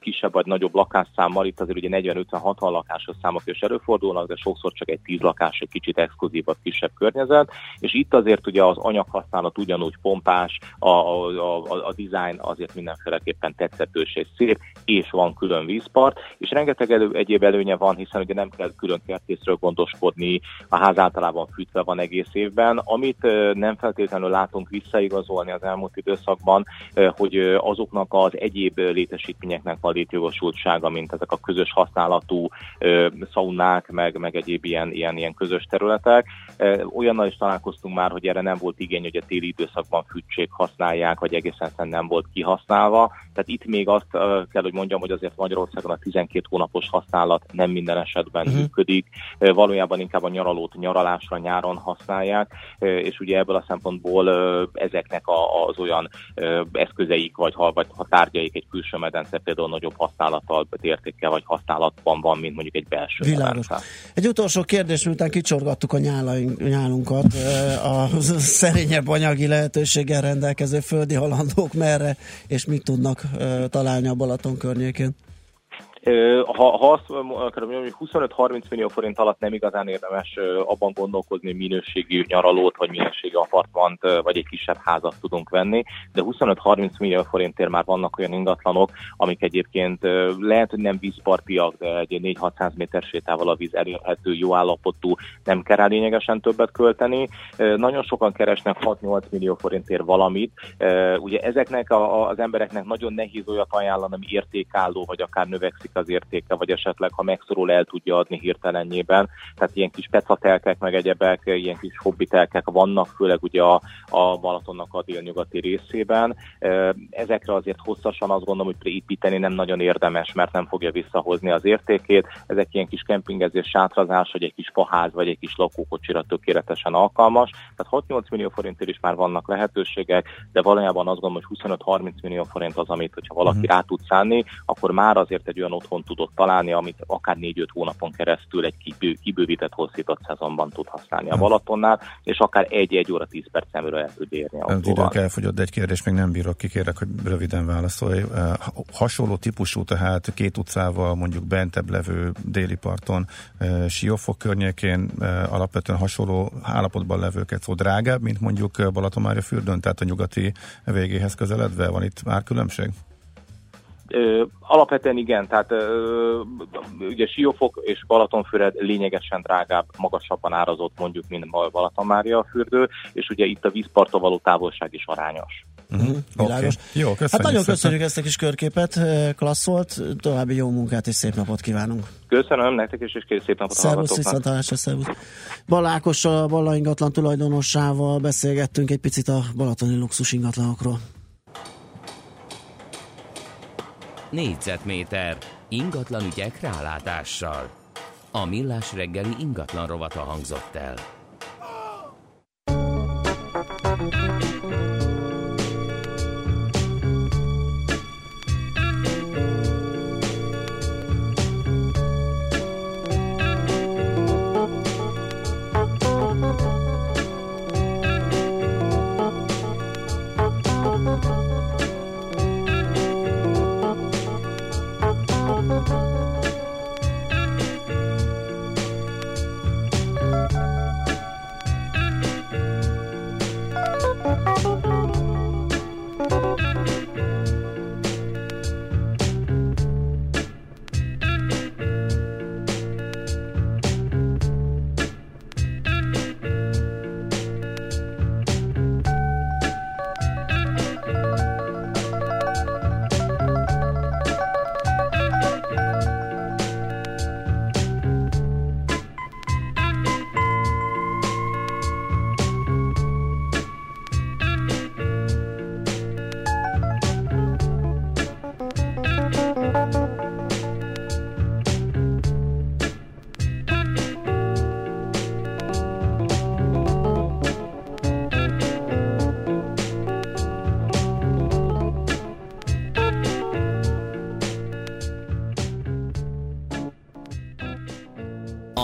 kisebb vagy nagyobb lakásszámmal. Itt azért ugye 40-50-60 lakásos számok is előfordulnak, de sokszor csak egy 10 lakás, egy kicsit exkluzívabb, kisebb környezet. És itt azért ugye az anyaghasználat ugyanúgy pompás, a, a, a, a design azért mindenféleképpen tetszetős és szép, és van külön vízpart, és rengeteg elő, egyéb előnye van, hiszen ugye nem kell külön kertészről gondoskodni, a ház általában fűtve van egész évben. Amit nem feltétlenül látunk visszaigazolni az elmúlt időszakban, hogy azoknak az egyéb létesítményeknek van létjogosultsága, mint ezek a közös használatú szaunák, meg, meg egyéb ilyen, ilyen, ilyen közös területek. Olyannal is találkoztunk már, hogy erre nem volt igény, hogy a téli időszakban fűtség használják, vagy egészen nem volt kihasználva. Tehát itt még azt kell, hogy mondjam, hogy azért Magyarországon a 12 hónapos használat nem minden esetben uh-huh. működik. Valójában inkább a nyaralót nyaralásra nyáron használják, és ugye ebből a szempontból ezeknek az olyan eszközeik, vagy ha, vagy ha tárgyaik egy külső medence például nagyobb használattal, értékkel, vagy használatban van, mint mondjuk egy belső Világos. medence. Egy utolsó kérdés, miután kicsorgattuk a nyálaink, nyálunkat, a szerényebb anyagi lehetőséggel rendelkező földi halandók merre és mit tudnak találni a Balaton környékén? Ha, ha azt akarom mondani, hogy 25-30 millió forint alatt nem igazán érdemes abban gondolkozni, minőségi nyaralót, vagy minőségi apartmant, vagy egy kisebb házat tudunk venni, de 25-30 millió forintért már vannak olyan ingatlanok, amik egyébként lehet, hogy nem vízpartiak, de egy 4-600 méter sétával a víz elérhető, jó állapotú, nem kell rá lényegesen többet költeni. Nagyon sokan keresnek 6-8 millió forintért valamit. Ugye ezeknek az embereknek nagyon nehéz olyat ajánlani, ami értékálló, vagy akár növekszik az értéke, vagy esetleg, ha megszorul, el tudja adni hirtelenjében. Tehát ilyen kis pecatelkek, meg egyebek, ilyen kis hobbitelkek vannak, főleg ugye a, a Balatonnak a délnyugati részében. Ezekre azért hosszasan azt gondolom, hogy építeni nem nagyon érdemes, mert nem fogja visszahozni az értékét. Ezek ilyen kis kempingezés, sátrazás, vagy egy kis faház, vagy egy kis lakókocsira tökéletesen alkalmas. Tehát 6-8 millió forintért is már vannak lehetőségek, de valójában azt gondolom, hogy 25-30 millió forint az, amit, hogyha valaki Mhm. rá tud szánni, akkor már azért egy olyan otthon tudott találni, amit akár 4-5 hónapon keresztül egy kibő, kibővített, hosszított szezonban tud használni a. Balatonnál, és akár 1-1 óra 10 percen belül el tud érni Az autóval. időnk elfogyott, de egy kérdés még nem bírok, kikérek, hogy röviden válaszolj. Eh, Hasonló típusú, tehát két utcával, mondjuk bentebb levő déli parton, eh, Siófok környékén eh, alapvetően hasonló állapotban levőket szó drágább, mint mondjuk Balatonmária fürdőn, tehát a nyugati végéhez közeledve van itt már különbség? Ö, alapvetően igen, tehát ö, ugye Siófok és Balatonfüred lényegesen drágább, magasabban árazott mondjuk, mint Bal- Balatonmária fürdő, és ugye itt a vízparttól való távolság is arányos. Uh-huh. Világos. Okay. Jó, köszönjük Hát nagyon szépen. köszönjük ezt a kis körképet, klassz volt, további jó munkát és szép napot kívánunk. Köszönöm nektek is, és kész szép napot a Szervusz, viszontalásra, szervusz. Balákossal, a Balla ingatlan tulajdonossával beszélgettünk egy picit a balatoni luxus ingatlanokról. Négyzetméter ingatlan ügyek rálátással. A millás reggeli ingatlan rovata hangzott el.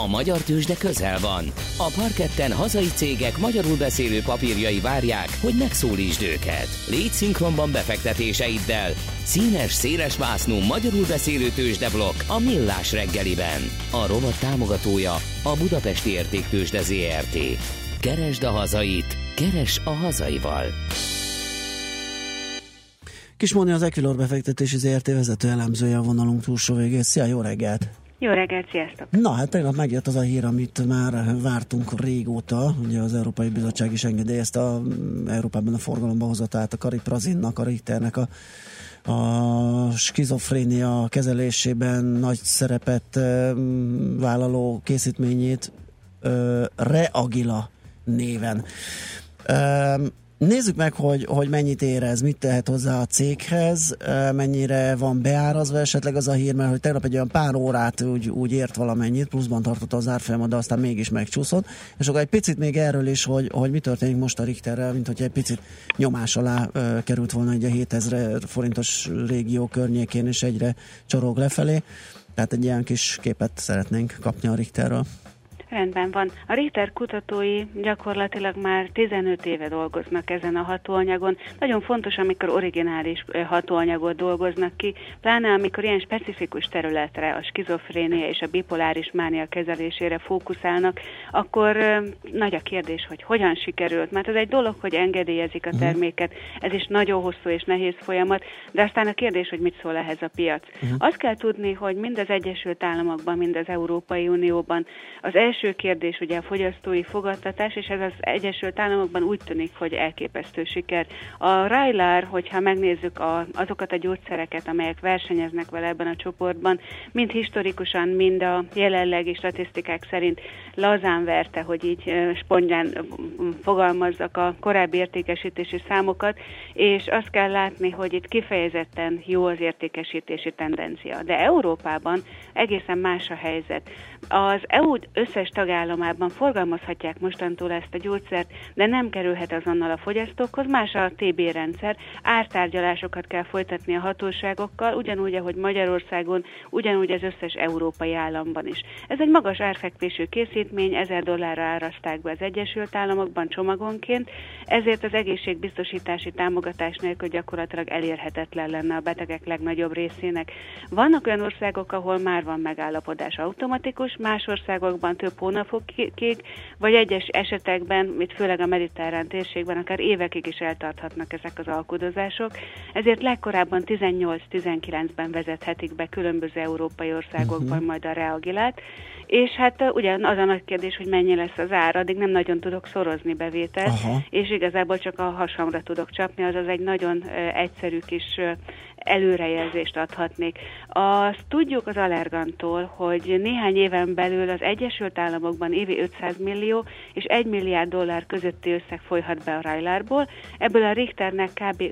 Magyar tőzsde közel van. A parketten hazai cégek magyarul beszélő papírjai várják, hogy megszólítsd őket. Légy szinkronban befektetéseiddel. Színes, széles vásznú magyarul beszélő tőzsdeblokk a Millás reggeliben. A rovat támogatója a Budapesti Értéktőzsde ZRT. Keresd a hazait, keres a hazaival. Kismóni az Equilor befektetési ZRT vezető elemzője a vonalunk túlsó végét. Szia, jó reggelt! Jó reggelt, sziasztok! Na, hát tegnap megjött az a hír, amit már vártunk régóta. Ugye az Európai Bizottság is engedélyezte a, Európában a forgalomba hozatát a Kariprazinnak, a Richternek a, a skizofrénia kezelésében nagy szerepet e, vállaló készítményét Reagila néven. Nézzük meg, hogy, hogy mennyit érez, mit tehet hozzá a céghez, mennyire van beárazva esetleg az a hír, mert hogy tegnap egy olyan pár órát úgy, úgy ért valamennyit, pluszban tartotta az árfolyamat, de aztán mégis megcsúszott. És akkor egy picit még erről is, hogy, hogy mi történik most a Richterrel, mint hogy egy picit nyomás alá ö, került volna egy a 7000 forintos régió környékén, és egyre csorog lefelé. Tehát egy ilyen kis képet szeretnénk kapni a Richterről. Rendben van. A Richter kutatói gyakorlatilag már 15 éve dolgoznak ezen a hatóanyagon. Nagyon fontos, amikor originális hatóanyagot dolgoznak ki, pláne amikor ilyen specifikus területre, a skizofrénia és a bipoláris mánia kezelésére fókuszálnak, akkor nagy a kérdés, hogy hogyan sikerült. Mert ez egy dolog, hogy engedélyezik a Mhm. terméket, ez is nagyon hosszú és nehéz folyamat, de aztán a kérdés, hogy mit szól ehhez a piac. Mhm. Azt kell tudni, hogy mind az Egyesült Államokban, mind az Európai Unióban az első kérdés ugye a fogyasztói fogadtatás, és ez az Egyesült Államokban úgy tűnik, hogy elképesztő siker. A Rylar, hogyha megnézzük a, azokat a gyógyszereket, amelyek versenyeznek vele ebben a csoportban, mind historikusan, mind a jelenlegi statisztikák szerint lazán verte, hogy így spongyán fogalmazzak a korábbi értékesítési számokat, és azt kell látni, hogy itt kifejezetten jó az értékesítési tendencia. De Európában egészen más a helyzet. Az EU összes tagállamában forgalmazhatják mostantól ezt a gyógyszert, de nem kerülhet azonnal a fogyasztókhoz, más a TB rendszer, ártárgyalásokat kell folytatni a hatóságokkal, ugyanúgy, ahogy Magyarországon, ugyanúgy az összes európai államban is. Ez egy magas árfekvésű készítmény, 1000 dollárra áraszták be az Egyesült Államokban csomagonként, ezért az egészségbiztosítási támogatás nélkül gyakorlatilag elérhetetlen lenne a betegek legnagyobb részének. Vannak olyan országok, ahol már van megállapodás automatikus, más országokban több hónapokig, vagy egyes esetekben, itt főleg a mediterrán térségben, akár évekig is eltarthatnak ezek az alkudozások. Ezért legkorábban 18-19-ben vezethetik be különböző európai országokban Mhm. majd a reagilát, és hát ugye az a nagy kérdés, hogy mennyi lesz az ár, addig nem nagyon tudok szorozni bevételt, Aha. és igazából csak a hasamra tudok csapni, azaz egy nagyon egyszerű kis előrejelzést adhatnék. Azt tudjuk az Allergantól, hogy néhány éven belül az Egyesült Államokban évi 500 millió és 1 milliárd dollár közötti összeg folyhat be a Rajlárból, ebből a Richternek kb.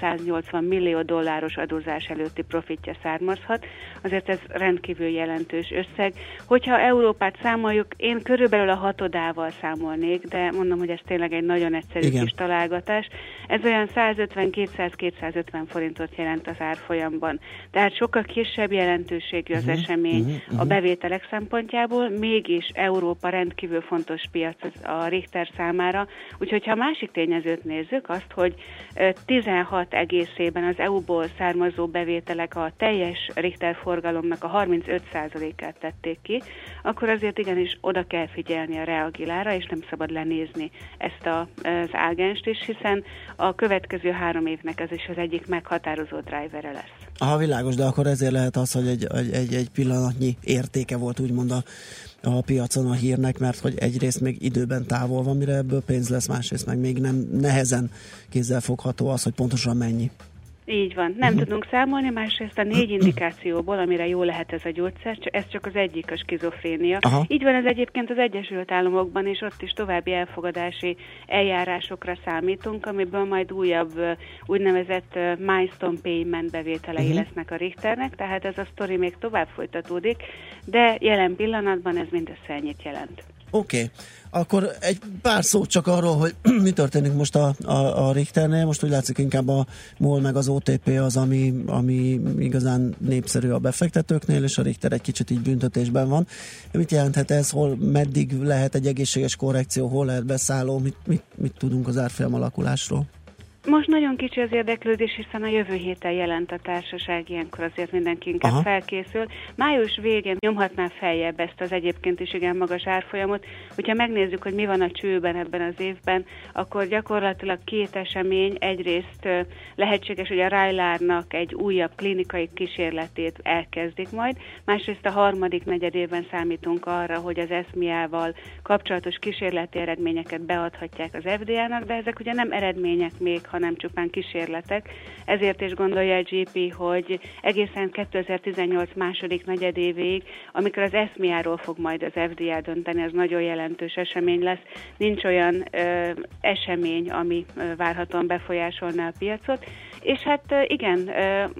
50-180 millió dolláros adózás előtti profitja származhat, azért ez rendkívül jelentős összeg. Hogyha Európát számoljuk, én körülbelül a hatodával számolnék, de mondom, hogy ez tényleg egy nagyon egyszerű Igen. kis találgatás. Ez olyan 150-200-250 forintot jelent az árfolyamban. Tehát sokkal kisebb jelentőségű az Mhm, esemény mhm, a mhm. bevételek szempontjából, mégis Európa rendkívül fontos piac a Richter számára. Úgyhogy ha a másik tényezőt nézzük, azt, hogy ö, 16 egészében az EU-ból származó bevételek a teljes Richter forgalomnak a 35%-át tették ki, akkor azért igenis oda kell figyelni a reagilára, és nem szabad lenézni ezt a, az ágenst is, hiszen a következő három évnek ez is az egyik meghatározó drivere lesz. Aha, világos, de akkor ezért lehet az, hogy egy, egy, egy, pillanatnyi értéke volt úgymond a, a piacon a hírnek, mert hogy egyrészt még időben távol van, mire ebből pénz lesz, másrészt meg még nem nehezen kézzelfogható az, hogy pontosan mennyi. Így van, nem tudunk számolni, másrészt a négy indikációból, amire jó lehet ez a gyógyszer, ez csak az egyik a skizofrénia. Aha. Így van ez egyébként az Egyesült Államokban, és ott is további elfogadási eljárásokra számítunk, amiből majd újabb úgynevezett milestone payment bevételei Mhm. lesznek a Richternek, tehát ez a sztori még tovább folytatódik, de jelen pillanatban ez mindössze ennyit jelent. Oké. Okay. Akkor egy pár szót csak arról, hogy mi történik most a, a, a Richternél. Most úgy látszik inkább a MOL meg az OTP az, ami, ami igazán népszerű a befektetőknél, és a Richter egy kicsit így büntetésben van. Mit jelenthet ez, hol meddig lehet egy egészséges korrekció, hol lehet beszálló, mit, mit, mit tudunk az árfolyam alakulásról? Most nagyon kicsi az érdeklődés, hiszen a jövő héten jelent a társaság, ilyenkor azért mindenki inkább Aha. felkészül. Május végén nyomhatná feljebb ezt az egyébként is igen magas árfolyamot. Hogyha megnézzük, hogy mi van a csőben ebben az évben, akkor gyakorlatilag két esemény. Egyrészt lehetséges, hogy a Rájlárnak egy újabb klinikai kísérletét elkezdik majd, másrészt a harmadik negyedében számítunk arra, hogy az eszmiával kapcsolatos kísérleti eredményeket beadhatják az FDA-nak, de ezek ugye nem eredmények még, hanem csupán kísérletek. Ezért is gondolja a GP, hogy egészen 2018 második negyedévéig, amikor az eszmiáról fog majd az FDA dönteni, az nagyon jelentős esemény lesz. Nincs olyan ö, esemény, ami ö, várhatóan befolyásolná a piacot. És hát igen,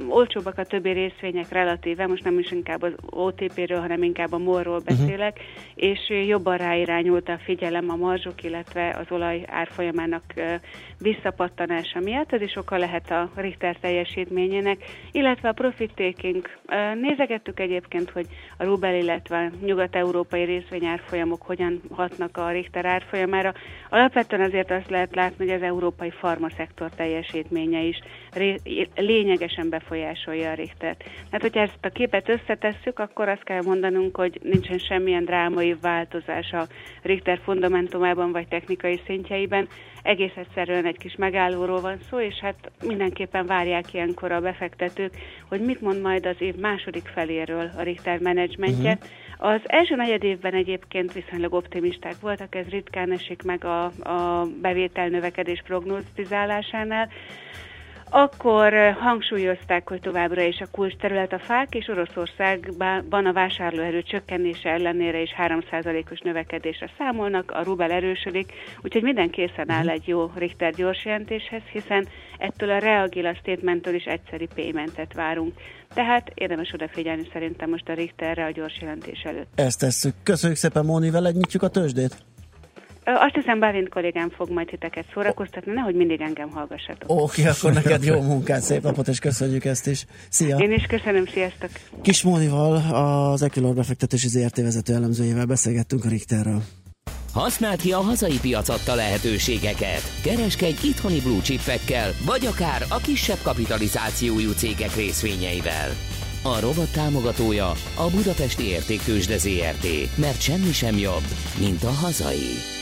olcsóbbak a többi részvények relatíve, most nem is inkább az OTP-ről, hanem inkább a MOL-ról beszélek, és ö, jobban ráirányult a figyelem a marzsok, illetve az olaj árfolyamának visszapattanása miatt, ez is oka lehet a Richter teljesítményének, illetve a profit taking. Nézegettük egyébként, hogy a Rubel, illetve a nyugat-európai részvényárfolyamok hogyan hatnak a Richter árfolyamára. Alapvetően azért azt lehet látni, hogy az európai farmaszektor teljesítménye is lényegesen befolyásolja a Richtert. Hát, hogyha ezt a képet összetesszük, akkor azt kell mondanunk, hogy nincsen semmilyen drámai változás a Richter fundamentumában vagy technikai szintjeiben. Egész egyszerűen egy kis megállóról van szó, és hát mindenképpen várják ilyenkor a befektetők, hogy mit mond majd az év második feléről a Richter menedzsmentje. Uh-huh. Az első negyed évben egyébként viszonylag optimisták voltak, ez ritkán esik meg a, a bevétel növekedés prognózizálásánál. Akkor eh, hangsúlyozták, hogy továbbra is a kulcs terület a fák, és Oroszországban a vásárlóerő csökkenése ellenére is 3%-os növekedésre számolnak, a rubel erősödik, úgyhogy minden készen áll egy jó Richter gyorsjelentéshez, hiszen ettől a reagila statementtől is egyszeri paymentet várunk. Tehát érdemes odafigyelni szerintem most a Richterre a gyors jelentés előtt. Ezt tesszük. Köszönjük szépen, Móni, veled nyitjuk a tőzsdét. Azt hiszem, Bálint kollégám fog majd titeket szórakoztatni, nehogy mindig engem hallgassatok. Oké, akkor neked jó munkát, szép napot, és köszönjük ezt is. Szia! Én is köszönöm, sziasztok! Kis Mónival, az Equilor befektetési ZRT vezető elemzőjével beszélgettünk a Richterről. Használd ki a hazai piac adta lehetőségeket. Kereskedj itthoni blue chipekkel, vagy akár a kisebb kapitalizációjú cégek részvényeivel. A rovat támogatója a Budapesti Értéktősde ZRT, mert semmi sem jobb, mint a hazai.